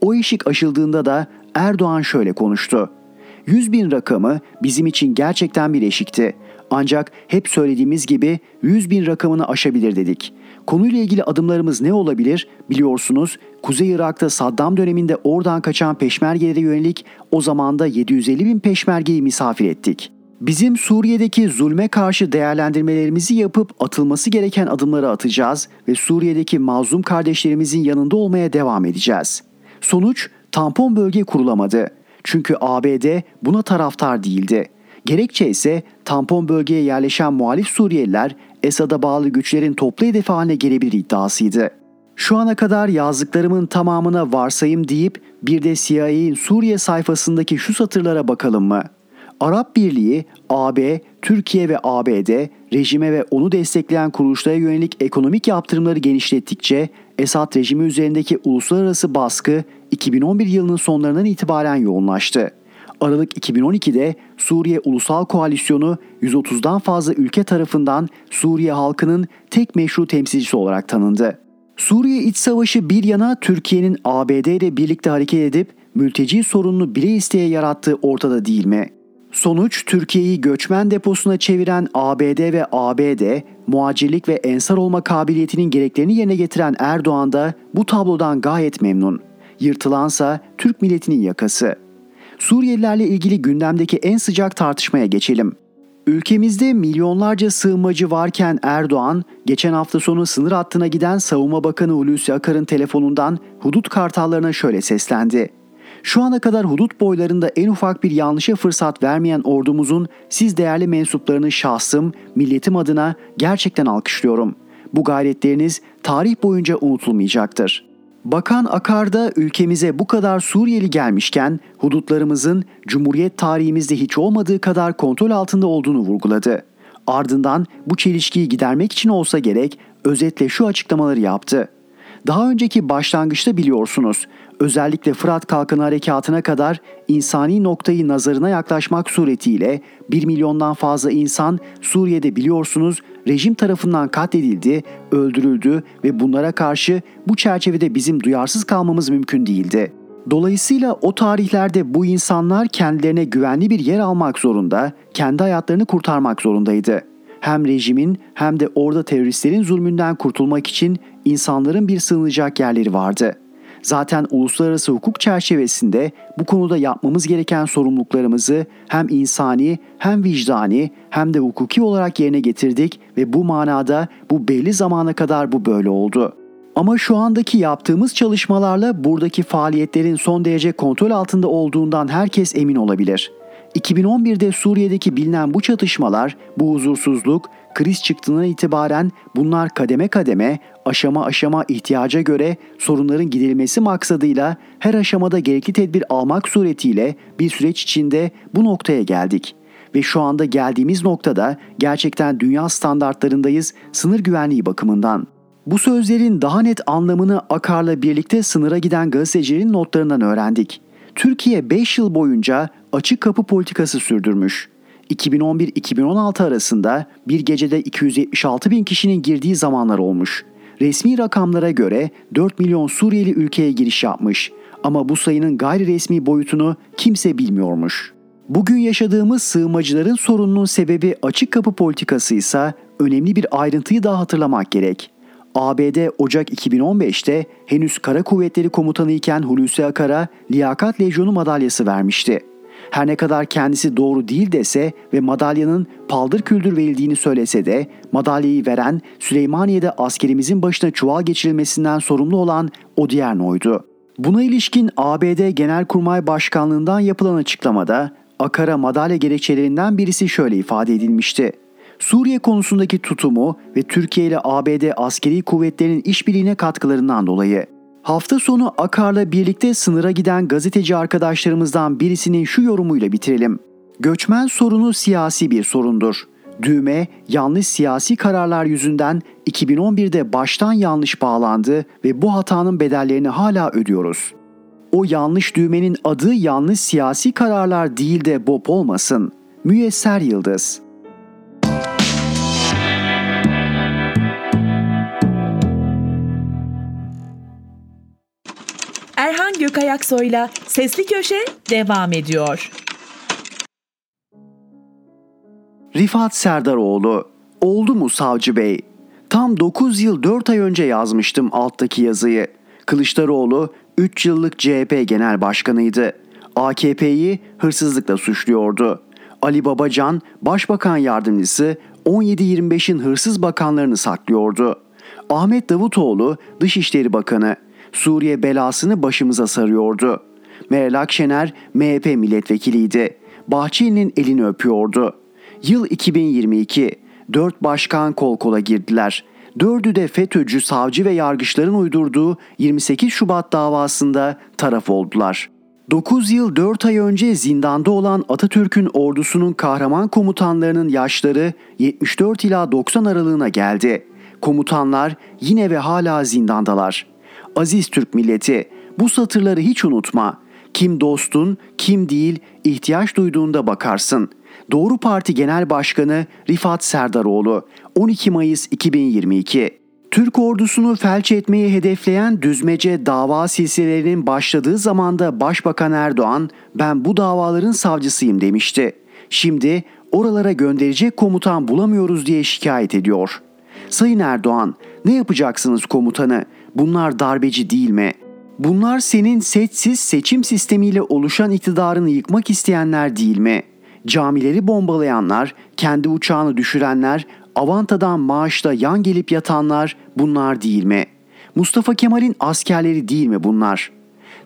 O eşik aşıldığında da Erdoğan şöyle konuştu. 100 bin rakamı bizim için gerçekten bir eşikti. Ancak hep söylediğimiz gibi 100 bin rakamını aşabilir dedik. Konuyla ilgili adımlarımız ne olabilir? Biliyorsunuz Kuzey Irak'ta Saddam döneminde oradan kaçan peşmergelere yönelik o zaman da 750 bin peşmergeyi misafir ettik. Bizim Suriye'deki zulme karşı değerlendirmelerimizi yapıp atılması gereken adımları atacağız ve Suriye'deki mazlum kardeşlerimizin yanında olmaya devam edeceğiz. Sonuç tampon bölge kurulamadı. Çünkü ABD buna taraftar değildi. Gerekçe ise tampon bölgeye yerleşen muhalif Suriyeliler Esad'a bağlı güçlerin toplu hedefi haline gelebilir iddiasıydı. Şu ana kadar yazdıklarımın tamamına varsayım deyip bir de CIA'in Suriye sayfasındaki şu satırlara bakalım mı? Arap Birliği, AB, Türkiye ve ABD rejime ve onu destekleyen kuruluşlara yönelik ekonomik yaptırımları genişlettikçe Esad rejimi üzerindeki uluslararası baskı 2011 yılının sonlarından itibaren yoğunlaştı. Aralık 2012'de Suriye Ulusal Koalisyonu 130'dan fazla ülke tarafından Suriye halkının tek meşru temsilcisi olarak tanındı. Suriye iç savaşı bir yana Türkiye'nin ABD ile birlikte hareket edip mülteci sorununu bile isteye yarattığı ortada değil mi? Sonuç Türkiye'yi göçmen deposuna çeviren ABD ve ABD, muhacirlik ve ensar olma kabiliyetinin gereklerini yerine getiren Erdoğan da bu tablodan gayet memnun. Yırtılansa Türk milletinin yakası. Suriyelilerle ilgili gündemdeki en sıcak tartışmaya geçelim. Ülkemizde milyonlarca sığınmacı varken Erdoğan, geçen hafta sonu sınır hattına giden Savunma Bakanı Hulusi Akar'ın telefonundan hudut kartallarına şöyle seslendi. Şu ana kadar hudut boylarında en ufak bir yanlışa fırsat vermeyen ordumuzun siz değerli mensuplarını şahsım, milletim adına gerçekten alkışlıyorum. Bu gayretleriniz tarih boyunca unutulmayacaktır. Bakan Akar da ülkemize bu kadar Suriyeli gelmişken hudutlarımızın Cumhuriyet tarihimizde hiç olmadığı kadar kontrol altında olduğunu vurguladı. Ardından bu çelişkiyi gidermek için olsa gerek özetle şu açıklamaları yaptı. Daha önceki başlangıçta biliyorsunuz özellikle Fırat Kalkanı Harekatı'na kadar insani noktayı nazarına yaklaşmak suretiyle 1 milyondan fazla insan Suriye'de biliyorsunuz rejim tarafından katledildi, öldürüldü ve bunlara karşı bu çerçevede bizim duyarsız kalmamız mümkün değildi. Dolayısıyla o tarihlerde bu insanlar kendilerine güvenli bir yer almak zorunda, kendi hayatlarını kurtarmak zorundaydı. Hem rejimin hem de orada teröristlerin zulmünden kurtulmak için insanların bir sığınacak yerleri vardı. Zaten uluslararası hukuk çerçevesinde bu konuda yapmamız gereken sorumluluklarımızı hem insani hem vicdani hem de hukuki olarak yerine getirdik ve bu manada bu belli zamana kadar bu böyle oldu.'' Ama şu andaki yaptığımız çalışmalarla buradaki faaliyetlerin son derece kontrol altında olduğundan herkes emin olabilir. 2011'de Suriye'deki bilinen bu çatışmalar, bu huzursuzluk, kriz çıktığından itibaren bunlar kademe kademe, aşama aşama ihtiyaca göre sorunların giderilmesi maksadıyla her aşamada gerekli tedbir almak suretiyle bir süreç içinde bu noktaya geldik. Ve şu anda geldiğimiz noktada gerçekten dünya standartlarındayız sınır güvenliği bakımından. Bu sözlerin daha net anlamını Akar'la birlikte sınıra giden gazetecilerin notlarından öğrendik. Türkiye 5 yıl boyunca açık kapı politikası sürdürmüş. 2011-2016 arasında bir gecede 276 bin kişinin girdiği zamanlar olmuş. Resmi rakamlara göre 4 milyon Suriyeli ülkeye giriş yapmış ama bu sayının gayri resmi boyutunu kimse bilmiyormuş. Bugün yaşadığımız sığınmacıların sorununun sebebi açık kapı politikası ise önemli bir ayrıntıyı daha hatırlamak gerek. ABD Ocak 2015'te henüz Kara Kuvvetleri Komutanı iken Hulusi Akar'a Liyakat Lejyonu madalyası vermişti. Her ne kadar kendisi doğru değil dese ve madalyanın paldır küldür verildiğini söylese de madalyayı veren Süleymaniye'de askerimizin başına çuval geçirilmesinden sorumlu olan Odierno'ydu. Buna ilişkin ABD Genelkurmay Başkanlığından yapılan açıklamada Akar'a madalya gerekçelerinden birisi şöyle ifade edilmişti. Suriye konusundaki tutumu ve Türkiye ile ABD askeri kuvvetlerinin işbirliğine katkılarından dolayı. Hafta sonu Akar'la birlikte sınıra giden gazeteci arkadaşlarımızdan birisinin şu yorumuyla bitirelim. Göçmen sorunu siyasi bir sorundur. Düğme yanlış siyasi kararlar yüzünden 2011'de baştan yanlış bağlandı ve bu hatanın bedellerini hala ödüyoruz. O yanlış düğmenin adı yanlış siyasi kararlar değil de BOP olmasın. Müyesser Yıldız Erhan Gökayaksoy'la Sesli Köşe devam ediyor. Rifat Serdaroğlu Oldu mu Savcı Bey? Tam 9 yıl 4 ay önce yazmıştım alttaki yazıyı. Kılıçdaroğlu 3 yıllık CHP Genel Başkanıydı. AKP'yi hırsızlıkla suçluyordu. Ali Babacan Başbakan Yardımcısı 17-25'in hırsız bakanlarını saklıyordu. Ahmet Davutoğlu Dışişleri Bakanı Suriye belasını başımıza sarıyordu. Meral Akşener MHP milletvekiliydi. Bahçeli'nin elini öpüyordu. Yıl 2022. Dört başkan kol kola girdiler. Dördü de FETÖ'cü savcı ve yargıçların uydurduğu 28 Şubat davasında taraf oldular. 9 yıl 4 ay önce zindanda olan Atatürk'ün ordusunun kahraman komutanlarının yaşları 74 ila 90 aralığına geldi. Komutanlar yine ve hala zindandalar. Aziz Türk milleti, bu satırları hiç unutma. Kim dostun, kim değil, ihtiyaç duyduğunda bakarsın. Doğru Parti Genel Başkanı Rifat Serdaroğlu 12 Mayıs 2022 Türk ordusunu felç etmeyi hedefleyen düzmece dava silsilelerinin başladığı zamanda Başbakan Erdoğan ben bu davaların savcısıyım demişti. Şimdi oralara gönderecek komutan bulamıyoruz diye şikayet ediyor. Sayın Erdoğan ne yapacaksınız komutanı? Bunlar darbeci değil mi? Bunlar senin setsiz seçim sistemiyle oluşan iktidarını yıkmak isteyenler değil mi? Camileri bombalayanlar, kendi uçağını düşürenler, Avanta'dan maaşla yan gelip yatanlar bunlar değil mi? Mustafa Kemal'in askerleri değil mi bunlar?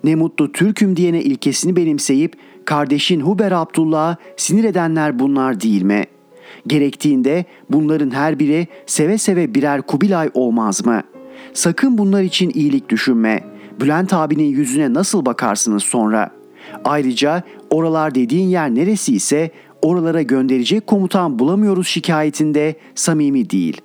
Ne mutlu Türk'üm diyene ilkesini benimseyip kardeşin Huber Abdullah'a sinir edenler bunlar değil mi? Gerektiğinde bunların her biri seve seve birer Kubilay olmaz mı?'' Sakın bunlar için iyilik düşünme. Bülent abinin yüzüne nasıl bakarsınız sonra? Ayrıca oralar dediğin yer neresi ise oralara gönderecek komutan bulamıyoruz şikayetinde samimi değil.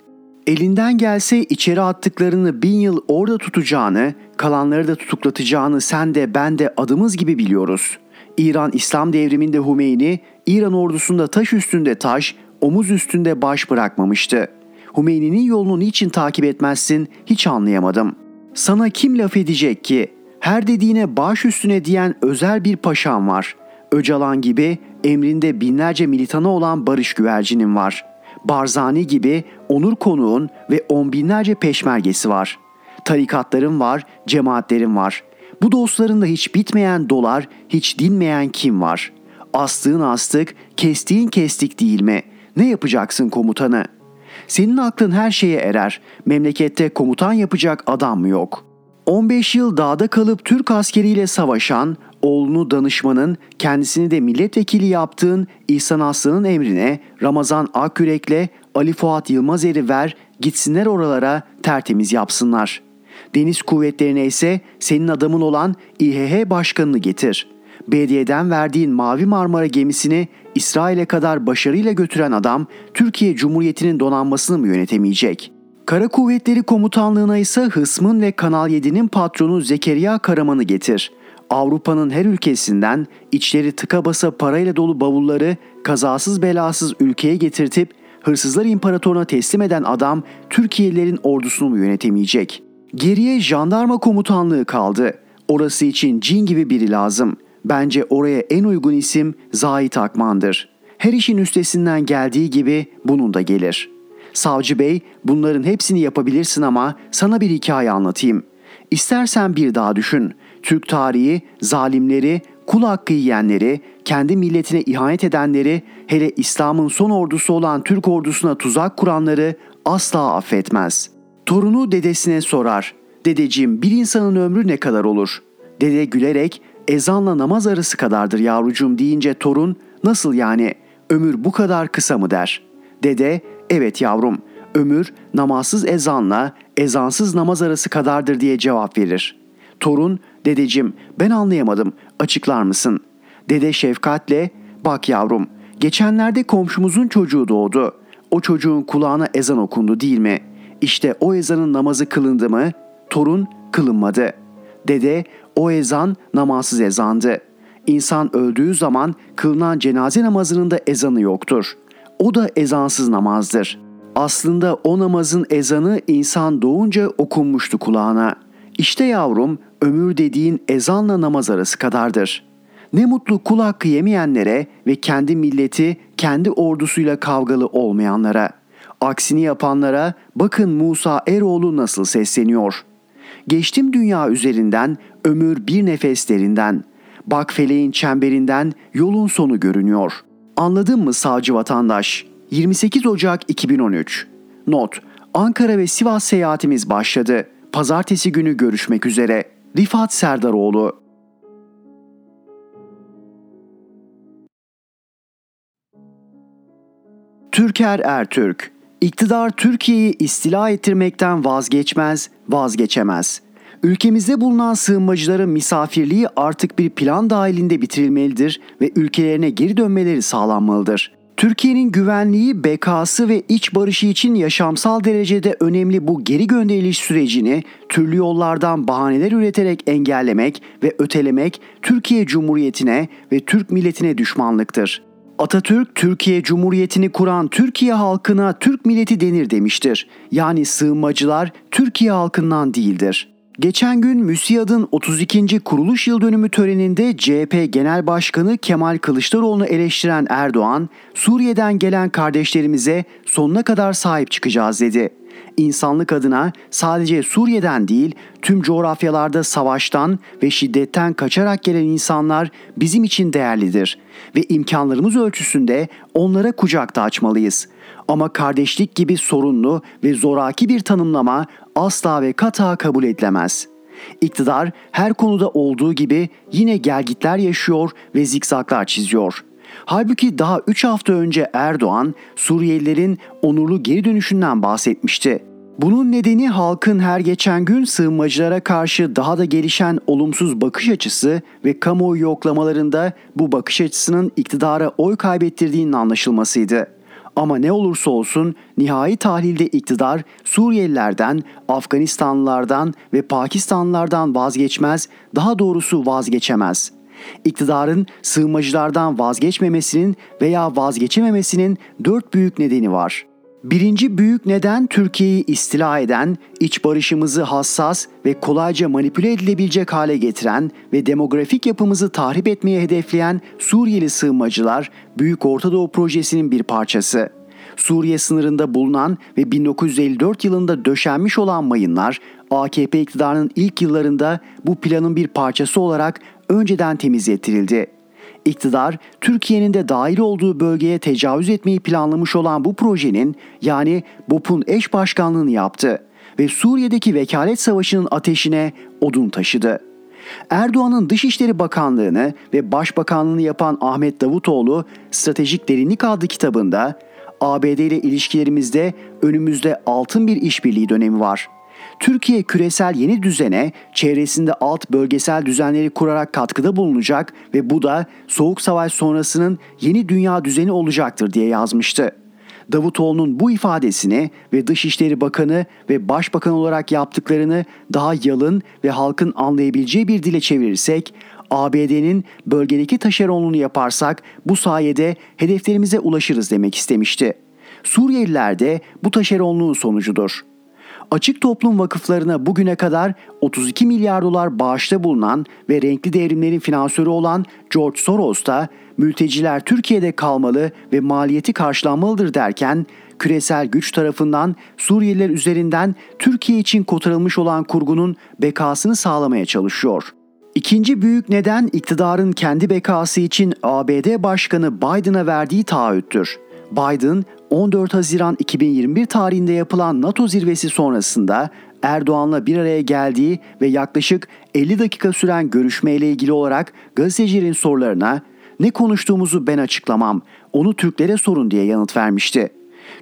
Elinden gelse içeri attıklarını bin yıl orada tutacağını, kalanları da tutuklatacağını sen de ben de adımız gibi biliyoruz. İran İslam devriminde Hümeyni, İran ordusunda taş üstünde taş, omuz üstünde baş bırakmamıştı.'' Hümeyni'nin yolunu niçin takip etmezsin hiç anlayamadım. Sana kim laf edecek ki? Her dediğine baş üstüne diyen özel bir paşam var. Öcalan gibi emrinde binlerce militanı olan Barış Güvercin'in var. Barzani gibi onur konuğun ve on binlerce peşmergesi var. Tarikatların var, cemaatlerin var. Bu dostların da hiç bitmeyen dolar, hiç dinmeyen kim var? Astığın astık, kestiğin kestik değil mi? Ne yapacaksın komutanı? Senin aklın her şeye erer. Memlekette komutan yapacak adam yok?'' 15 yıl dağda kalıp Türk askeriyle savaşan, oğlunu danışmanın, kendisini de milletvekili yaptığın İhsan Aslan'ın emrine Ramazan Akürek'le Ali Fuat Yılmazer'i ver, gitsinler oralara tertemiz yapsınlar. Deniz kuvvetlerine ise senin adamın olan İHH başkanını getir. Belediye'den verdiğin Mavi Marmara gemisini İsrail'e kadar başarıyla götüren adam Türkiye Cumhuriyeti'nin donanmasını mı yönetemeyecek?'' Kara Kuvvetleri Komutanlığı'na ise Hısmın ve Kanal 7'nin patronu Zekeriya Karaman'ı getir. Avrupa'nın her ülkesinden içleri tıka basa parayla dolu bavulları kazasız belasız ülkeye getirtip hırsızlar imparatoruna teslim eden adam Türkiye'lilerin ordusunu mu yönetemeyecek? Geriye jandarma komutanlığı kaldı. Orası için cin gibi biri lazım. Bence oraya en uygun isim Zahit Akman'dır. Her işin üstesinden geldiği gibi bunun da gelir.'' Savcı bey bunların hepsini yapabilirsin ama sana bir hikaye anlatayım. İstersen bir daha düşün. Türk tarihi zalimleri, kul hakkı yiyenleri, kendi milletine ihanet edenleri, hele İslam'ın son ordusu olan Türk ordusuna tuzak kuranları asla affetmez. Torunu dedesine sorar. Dedeciğim bir insanın ömrü ne kadar olur? Dede gülerek ezanla namaz arası kadardır yavrucuğum deyince torun nasıl yani ömür bu kadar kısa mı der. Dede Evet yavrum, ömür namazsız ezanla ezansız namaz arası kadardır diye cevap verir. Torun, dedeciğim ben anlayamadım, açıklar mısın? Dede şefkatle, bak yavrum, geçenlerde komşumuzun çocuğu doğdu. O çocuğun kulağına ezan okundu değil mi? İşte o ezanın namazı kılındı mı? Torun, kılınmadı. Dede, o ezan namazsız ezandı. İnsan öldüğü zaman kılınan cenaze namazının da ezanı yoktur.'' O da ezansız namazdır. Aslında o namazın ezanı insan doğunca okunmuştu kulağına. İşte yavrum ömür dediğin ezanla namaz arası kadardır. Ne mutlu kul hakkı yemeyenlere ve kendi milleti, kendi ordusuyla kavgalı olmayanlara. Aksini yapanlara bakın Musa Eroğlu nasıl sesleniyor. Geçtim dünya üzerinden, ömür bir nefeslerinden. Bak feleğin çemberinden yolun sonu görünüyor.'' Anladın mı savcı vatandaş? 28 Ocak 2013 Not Ankara ve Sivas seyahatimiz başladı. Pazartesi günü görüşmek üzere. Rifat Serdaroğlu Türker Ertürk İktidar Türkiye'yi istila ettirmekten vazgeçmez, vazgeçemez. Ülkemizde bulunan sığınmacıların misafirliği artık bir plan dahilinde bitirilmelidir ve ülkelerine geri dönmeleri sağlanmalıdır. Türkiye'nin güvenliği, bekası ve iç barışı için yaşamsal derecede önemli bu geri gönderiliş sürecini türlü yollardan bahaneler üreterek engellemek ve ötelemek Türkiye Cumhuriyeti'ne ve Türk milletine düşmanlıktır. Atatürk Türkiye Cumhuriyeti'ni kuran Türkiye halkına Türk milleti denir demiştir. Yani sığınmacılar Türkiye halkından değildir. Geçen gün MÜSİAD'ın 32. kuruluş yıl dönümü töreninde CHP Genel Başkanı Kemal Kılıçdaroğlu'nu eleştiren Erdoğan, Suriye'den gelen kardeşlerimize sonuna kadar sahip çıkacağız dedi. İnsanlık adına sadece Suriye'den değil, tüm coğrafyalarda savaştan ve şiddetten kaçarak gelen insanlar bizim için değerlidir ve imkanlarımız ölçüsünde onlara kucak da açmalıyız. Ama kardeşlik gibi sorunlu ve zoraki bir tanımlama asla ve kata kabul edilemez. İktidar her konuda olduğu gibi yine gelgitler yaşıyor ve zikzaklar çiziyor. Halbuki daha 3 hafta önce Erdoğan Suriyelilerin onurlu geri dönüşünden bahsetmişti. Bunun nedeni halkın her geçen gün sığınmacılara karşı daha da gelişen olumsuz bakış açısı ve kamuoyu yoklamalarında bu bakış açısının iktidara oy kaybettirdiğinin anlaşılmasıydı. Ama ne olursa olsun nihai tahlilde iktidar Suriyelilerden, Afganistanlılardan ve Pakistanlılardan vazgeçmez, daha doğrusu vazgeçemez. İktidarın sığınmacılardan vazgeçmemesinin veya vazgeçememesinin dört büyük nedeni var. Birinci büyük neden Türkiye'yi istila eden, iç barışımızı hassas ve kolayca manipüle edilebilecek hale getiren ve demografik yapımızı tahrip etmeye hedefleyen Suriyeli sığınmacılar Büyük Orta Doğu Projesi'nin bir parçası. Suriye sınırında bulunan ve 1954 yılında döşenmiş olan mayınlar AKP iktidarının ilk yıllarında bu planın bir parçası olarak önceden temizlettirildi. İktidar, Türkiye'nin de dahil olduğu bölgeye tecavüz etmeyi planlamış olan bu projenin yani BOP'un eş başkanlığını yaptı ve Suriye'deki vekalet savaşının ateşine odun taşıdı. Erdoğan'ın Dışişleri Bakanlığını ve Başbakanlığını yapan Ahmet Davutoğlu Stratejik Derinlik adlı kitabında ABD ile ilişkilerimizde önümüzde altın bir işbirliği dönemi var. Türkiye küresel yeni düzene çevresinde alt bölgesel düzenleri kurarak katkıda bulunacak ve bu da Soğuk Savaş sonrasının yeni dünya düzeni olacaktır diye yazmıştı. Davutoğlu'nun bu ifadesini ve Dışişleri Bakanı ve Başbakan olarak yaptıklarını daha yalın ve halkın anlayabileceği bir dile çevirirsek, ABD'nin bölgedeki taşeronluğunu yaparsak bu sayede hedeflerimize ulaşırız demek istemişti. Suriyeliler de bu taşeronluğun sonucudur. Açık toplum vakıflarına bugüne kadar 32 milyar dolar bağışta bulunan ve renkli devrimlerin finansörü olan George Soros da mülteciler Türkiye'de kalmalı ve maliyeti karşılanmalıdır derken küresel güç tarafından Suriyeliler üzerinden Türkiye için kotarılmış olan kurgunun bekasını sağlamaya çalışıyor. İkinci büyük neden iktidarın kendi bekası için ABD Başkanı Biden'a verdiği taahhüttür. Biden 14 Haziran 2021 tarihinde yapılan NATO zirvesi sonrasında Erdoğan'la bir araya geldiği ve yaklaşık 50 dakika süren görüşmeyle ilgili olarak gazetecilerin sorularına ne konuştuğumuzu ben açıklamam, onu Türklere sorun diye yanıt vermişti.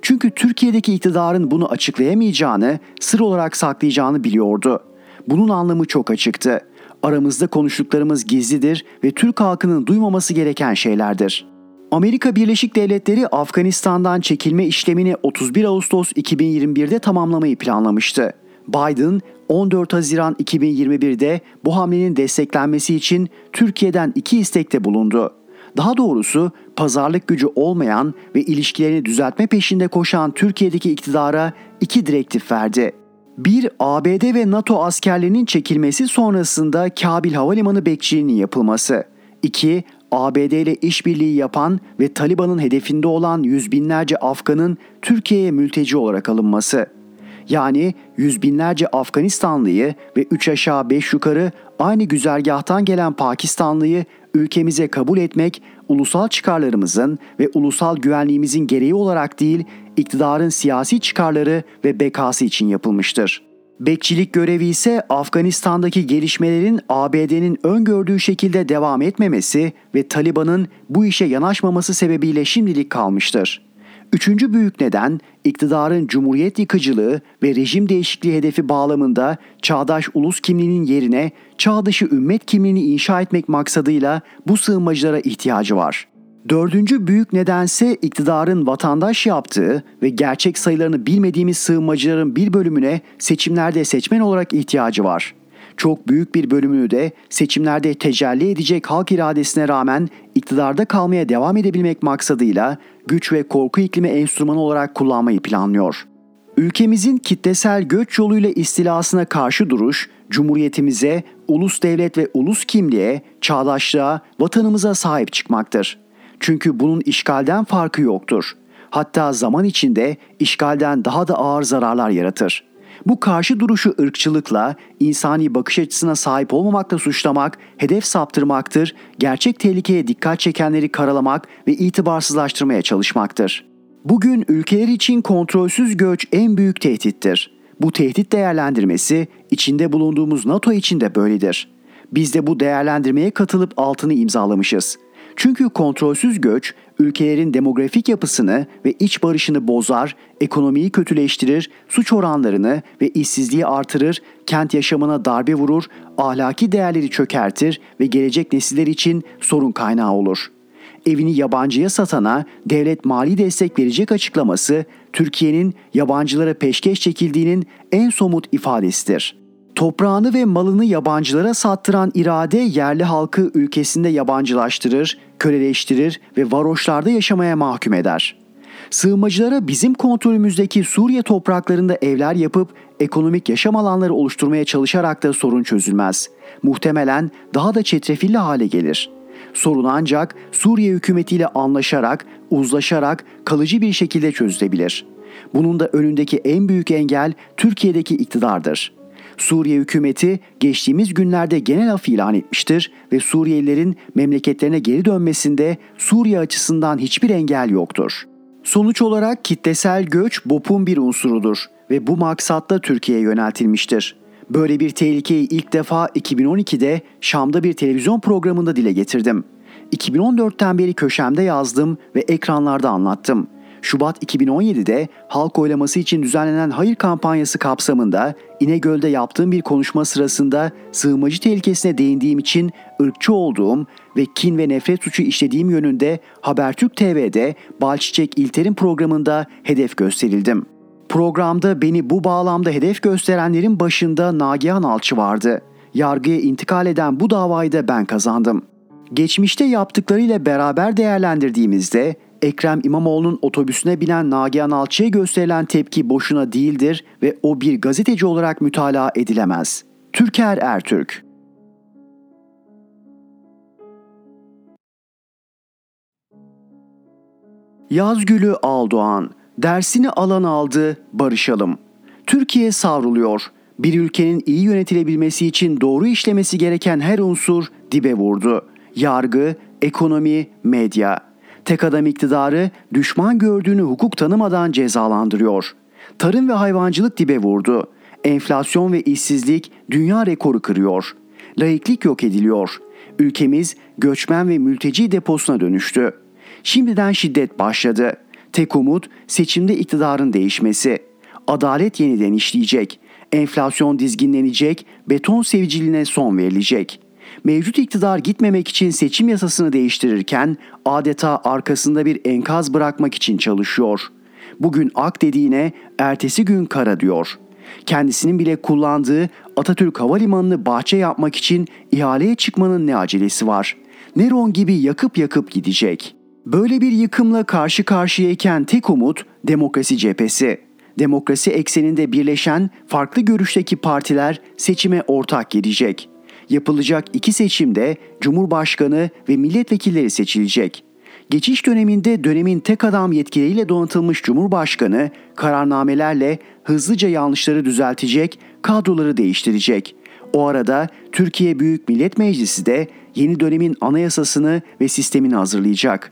Çünkü Türkiye'deki iktidarın bunu açıklayamayacağını, sır olarak saklayacağını biliyordu. Bunun anlamı çok açıktı. Aramızda konuştuklarımız gizlidir ve Türk halkının duymaması gereken şeylerdir. Amerika Birleşik Devletleri Afganistan'dan çekilme işlemini 31 Ağustos 2021'de tamamlamayı planlamıştı. Biden 14 Haziran 2021'de bu hamlenin desteklenmesi için Türkiye'den iki istekte bulundu. Daha doğrusu pazarlık gücü olmayan ve ilişkilerini düzeltme peşinde koşan Türkiye'deki iktidara iki direktif verdi. Bir, ABD ve NATO askerlerinin çekilmesi sonrasında Kabil Havalimanı bekçiliğinin yapılması. 2. ABD ile işbirliği yapan ve Taliban'ın hedefinde olan yüz binlerce Afgan'ın Türkiye'ye mülteci olarak alınması. Yani yüz binlerce Afganistanlıyı ve üç aşağı beş yukarı aynı güzergahtan gelen Pakistanlıyı ülkemize kabul etmek ulusal çıkarlarımızın ve ulusal güvenliğimizin gereği olarak değil, iktidarın siyasi çıkarları ve bekası için yapılmıştır. Bekçilik görevi ise Afganistan'daki gelişmelerin ABD'nin öngördüğü şekilde devam etmemesi ve Taliban'ın bu işe yanaşmaması sebebiyle şimdilik kalmıştır. Üçüncü büyük neden iktidarın cumhuriyet yıkıcılığı ve rejim değişikliği hedefi bağlamında çağdaş ulus kimliğinin yerine çağ dışı ümmet kimliğini inşa etmek maksadıyla bu sığınmacılara ihtiyacı var. Dördüncü büyük nedense iktidarın vatandaş yaptığı ve gerçek sayılarını bilmediğimiz sığınmacıların bir bölümüne seçimlerde seçmen olarak ihtiyacı var. Çok büyük bir bölümünü de seçimlerde tecelli edecek halk iradesine rağmen iktidarda kalmaya devam edebilmek maksadıyla güç ve korku iklimi enstrümanı olarak kullanmayı planlıyor. Ülkemizin kitlesel göç yoluyla istilasına karşı duruş, cumhuriyetimize, ulus devlet ve ulus kimliğe, çağdaşlığa, vatanımıza sahip çıkmaktır. Çünkü bunun işgalden farkı yoktur. Hatta zaman içinde işgalden daha da ağır zararlar yaratır. Bu karşı duruşu ırkçılıkla, insani bakış açısına sahip olmamakla suçlamak, hedef saptırmaktır, gerçek tehlikeye dikkat çekenleri karalamak ve itibarsızlaştırmaya çalışmaktır. Bugün ülkeler için kontrolsüz göç en büyük tehdittir. Bu tehdit değerlendirmesi içinde bulunduğumuz NATO için de böyledir. Biz de bu değerlendirmeye katılıp altını imzalamışız. Çünkü kontrolsüz göç ülkelerin demografik yapısını ve iç barışını bozar, ekonomiyi kötüleştirir, suç oranlarını ve işsizliği artırır, kent yaşamına darbe vurur, ahlaki değerleri çökertir ve gelecek nesiller için sorun kaynağı olur. Evini yabancıya satana devlet mali destek verecek açıklaması Türkiye'nin yabancılara peşkeş çekildiğinin en somut ifadesidir.'' Toprağını ve malını yabancılara sattıran irade yerli halkı ülkesinde yabancılaştırır, köleleştirir ve varoşlarda yaşamaya mahkum eder. Sığınmacılara bizim kontrolümüzdeki Suriye topraklarında evler yapıp ekonomik yaşam alanları oluşturmaya çalışarak da sorun çözülmez. Muhtemelen daha da çetrefilli hale gelir. Sorun ancak Suriye hükümetiyle anlaşarak, uzlaşarak kalıcı bir şekilde çözülebilir. Bunun da önündeki en büyük engel Türkiye'deki iktidardır. Suriye hükümeti geçtiğimiz günlerde genel af ilan etmiştir ve Suriyelilerin memleketlerine geri dönmesinde Suriye açısından hiçbir engel yoktur. Sonuç olarak kitlesel göç BOP'un bir unsurudur ve bu maksatla Türkiye'ye yöneltilmiştir. Böyle bir tehlikeyi ilk defa 2012'de Şam'da bir televizyon programında dile getirdim. 2014'ten beri köşemde yazdım ve ekranlarda anlattım. Şubat 2017'de halk oylaması için düzenlenen hayır kampanyası kapsamında İnegöl'de yaptığım bir konuşma sırasında sığınmacı tehlikesine değindiğim için ırkçı olduğum ve kin ve nefret suçu işlediğim yönünde Habertürk TV'de Balçiçek İlter'in programında hedef gösterildim. Programda beni bu bağlamda hedef gösterenlerin başında Nagihan Alçı vardı. Yargıya intikal eden bu davayı da ben kazandım. Geçmişte yaptıklarıyla beraber değerlendirdiğimizde Ekrem İmamoğlu'nun otobüsüne binen Nagihan Alçı'ya gösterilen tepki boşuna değildir ve o bir gazeteci olarak mütalaa edilemez. Türker Ertürk Yazgülü Aldoğan Dersini alan aldı, barışalım. Türkiye savruluyor. Bir ülkenin iyi yönetilebilmesi için doğru işlemesi gereken her unsur dibe vurdu. Yargı, ekonomi, medya. Tek adam iktidarı düşman gördüğünü hukuk tanımadan cezalandırıyor. Tarım ve hayvancılık dibe vurdu. Enflasyon ve işsizlik dünya rekoru kırıyor. Laiklik yok ediliyor. Ülkemiz göçmen ve mülteci deposuna dönüştü. Şimdiden şiddet başladı. Tek umut seçimde iktidarın değişmesi. Adalet yeniden işleyecek. Enflasyon dizginlenecek, beton seviciliğine son verilecek. Mevcut iktidar gitmemek için seçim yasasını değiştirirken adeta arkasında bir enkaz bırakmak için çalışıyor. Bugün ak dediğine ertesi gün kara diyor. Kendisinin bile kullandığı Atatürk Havalimanı'nı bahçe yapmak için ihaleye çıkmanın ne acelesi var? Neron gibi yakıp yakıp gidecek.'' Böyle bir yıkımla karşı karşıyayken tek umut demokrasi cephesi. Demokrasi ekseninde birleşen farklı görüşteki partiler seçime ortak girecek. Yapılacak iki seçimde Cumhurbaşkanı ve milletvekilleri seçilecek. Geçiş döneminde dönemin tek adam yetkileriyle donatılmış Cumhurbaşkanı kararnamelerle hızlıca yanlışları düzeltecek, kadroları değiştirecek. O arada Türkiye Büyük Millet Meclisi de yeni dönemin anayasasını ve sistemini hazırlayacak.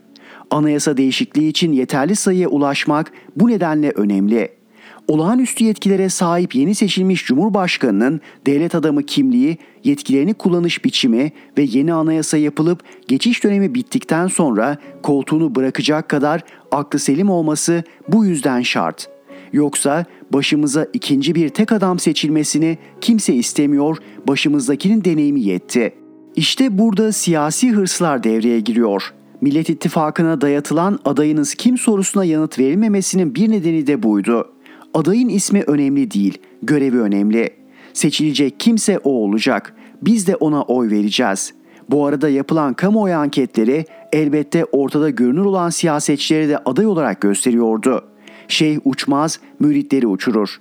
Anayasa değişikliği için yeterli sayıya ulaşmak bu nedenle önemli. Olağanüstü yetkilere sahip yeni seçilmiş Cumhurbaşkanının devlet adamı kimliği, yetkilerini kullanış biçimi ve yeni anayasa yapılıp geçiş dönemi bittikten sonra koltuğunu bırakacak kadar aklı selim olması bu yüzden şart. Yoksa başımıza ikinci bir tek adam seçilmesini kimse istemiyor, başımızdakinin deneyimi yetti. İşte burada siyasi hırslar devreye giriyor. Millet İttifakı'na dayatılan adayınız kim sorusuna yanıt verilmemesinin bir nedeni de buydu. Adayın ismi önemli değil, görevi önemli. Seçilecek kimse o olacak. Biz de ona oy vereceğiz. Bu arada yapılan kamuoyu anketleri elbette ortada görünür olan siyasetçileri de aday olarak gösteriyordu. Şeyh uçmaz, müritleri uçurur.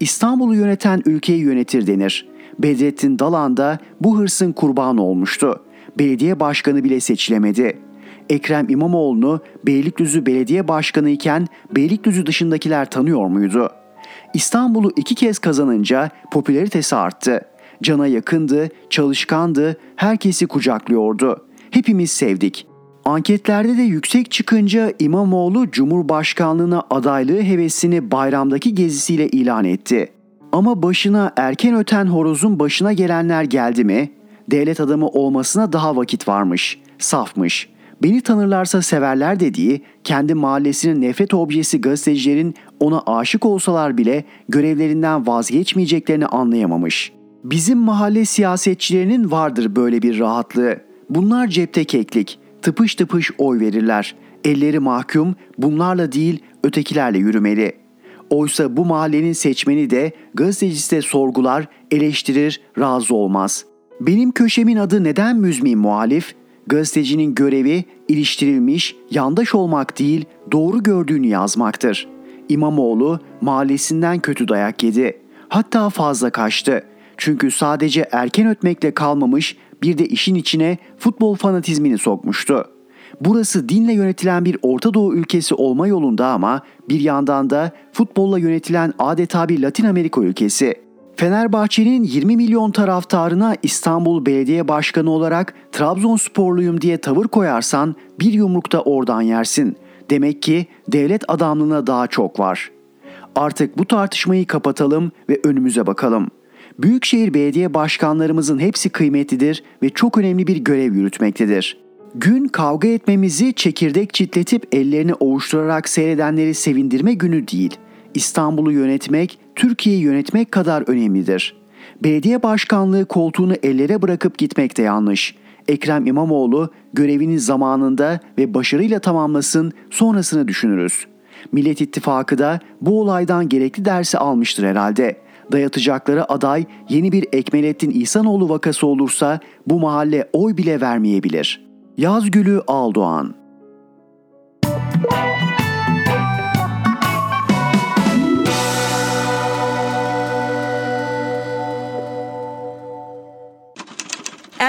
İstanbul'u yöneten ülkeyi yönetir denir. Bedrettin Dalan da bu hırsın kurbanı olmuştu. Belediye başkanı bile seçilemedi.'' Ekrem İmamoğlu'nu Beylikdüzü Belediye Başkanı iken Beylikdüzü dışındakiler tanıyor muydu? İstanbul'u iki kez kazanınca popülaritesi arttı. Cana yakındı, çalışkandı, herkesi kucaklıyordu. Hepimiz sevdik. Anketlerde de yüksek çıkınca İmamoğlu Cumhurbaşkanlığına adaylığı hevesini bayramdaki gezisiyle ilan etti. Ama başına erken öten horozun başına gelenler geldi mi? Devlet adamı olmasına daha vakit varmış. Safmış. Beni tanırlarsa severler dediği kendi mahallesinin nefret objesi gazetecilerin ona aşık olsalar bile görevlerinden vazgeçmeyeceklerini anlayamamış. Bizim mahalle siyasetçilerinin vardır böyle bir rahatlığı. Bunlar cepte keklik, tıpış tıpış oy verirler. Elleri mahkum, bunlarla değil ötekilerle yürümeli. Oysa bu mahallenin seçmeni de gazetecisi de sorgular, eleştirir, razı olmaz. Benim köşemin adı neden müzmin muhalif? Gazetecinin görevi iliştirilmiş, yandaş olmak değil, doğru gördüğünü yazmaktır. İmamoğlu mahallesinden kötü dayak yedi. Hatta fazla kaçtı. Çünkü sadece erken ötmekle kalmamış, bir de işin içine futbol fanatizmini sokmuştu. Burası dinle yönetilen bir Orta Doğu ülkesi olma yolunda ama bir yandan da futbolla yönetilen adeta bir Latin Amerika ülkesi. Fenerbahçe'nin 20 milyon taraftarına İstanbul Belediye Başkanı olarak Trabzonsporluyum diye tavır koyarsan bir yumrukta oradan yersin. Demek ki devlet adamlığına daha çok var. Artık bu tartışmayı kapatalım ve önümüze bakalım. Büyükşehir belediye başkanlarımızın hepsi kıymetlidir ve çok önemli bir görev yürütmektedir. Gün kavga etmemizi çekirdek çitletip ellerini ovuşturarak seyredenleri sevindirme günü değil. İstanbul'u yönetmek, Türkiye'yi yönetmek kadar önemlidir. Belediye başkanlığı koltuğunu ellere bırakıp gitmek de yanlış. Ekrem İmamoğlu görevini zamanında ve başarıyla tamamlasın, sonrasını düşünürüz. Millet İttifakı da bu olaydan gerekli dersi almıştır herhalde. Dayatacakları aday yeni bir Ekmelettin İhsanoğlu vakası olursa bu mahalle oy bile vermeyebilir. Yazgülü Aldoğan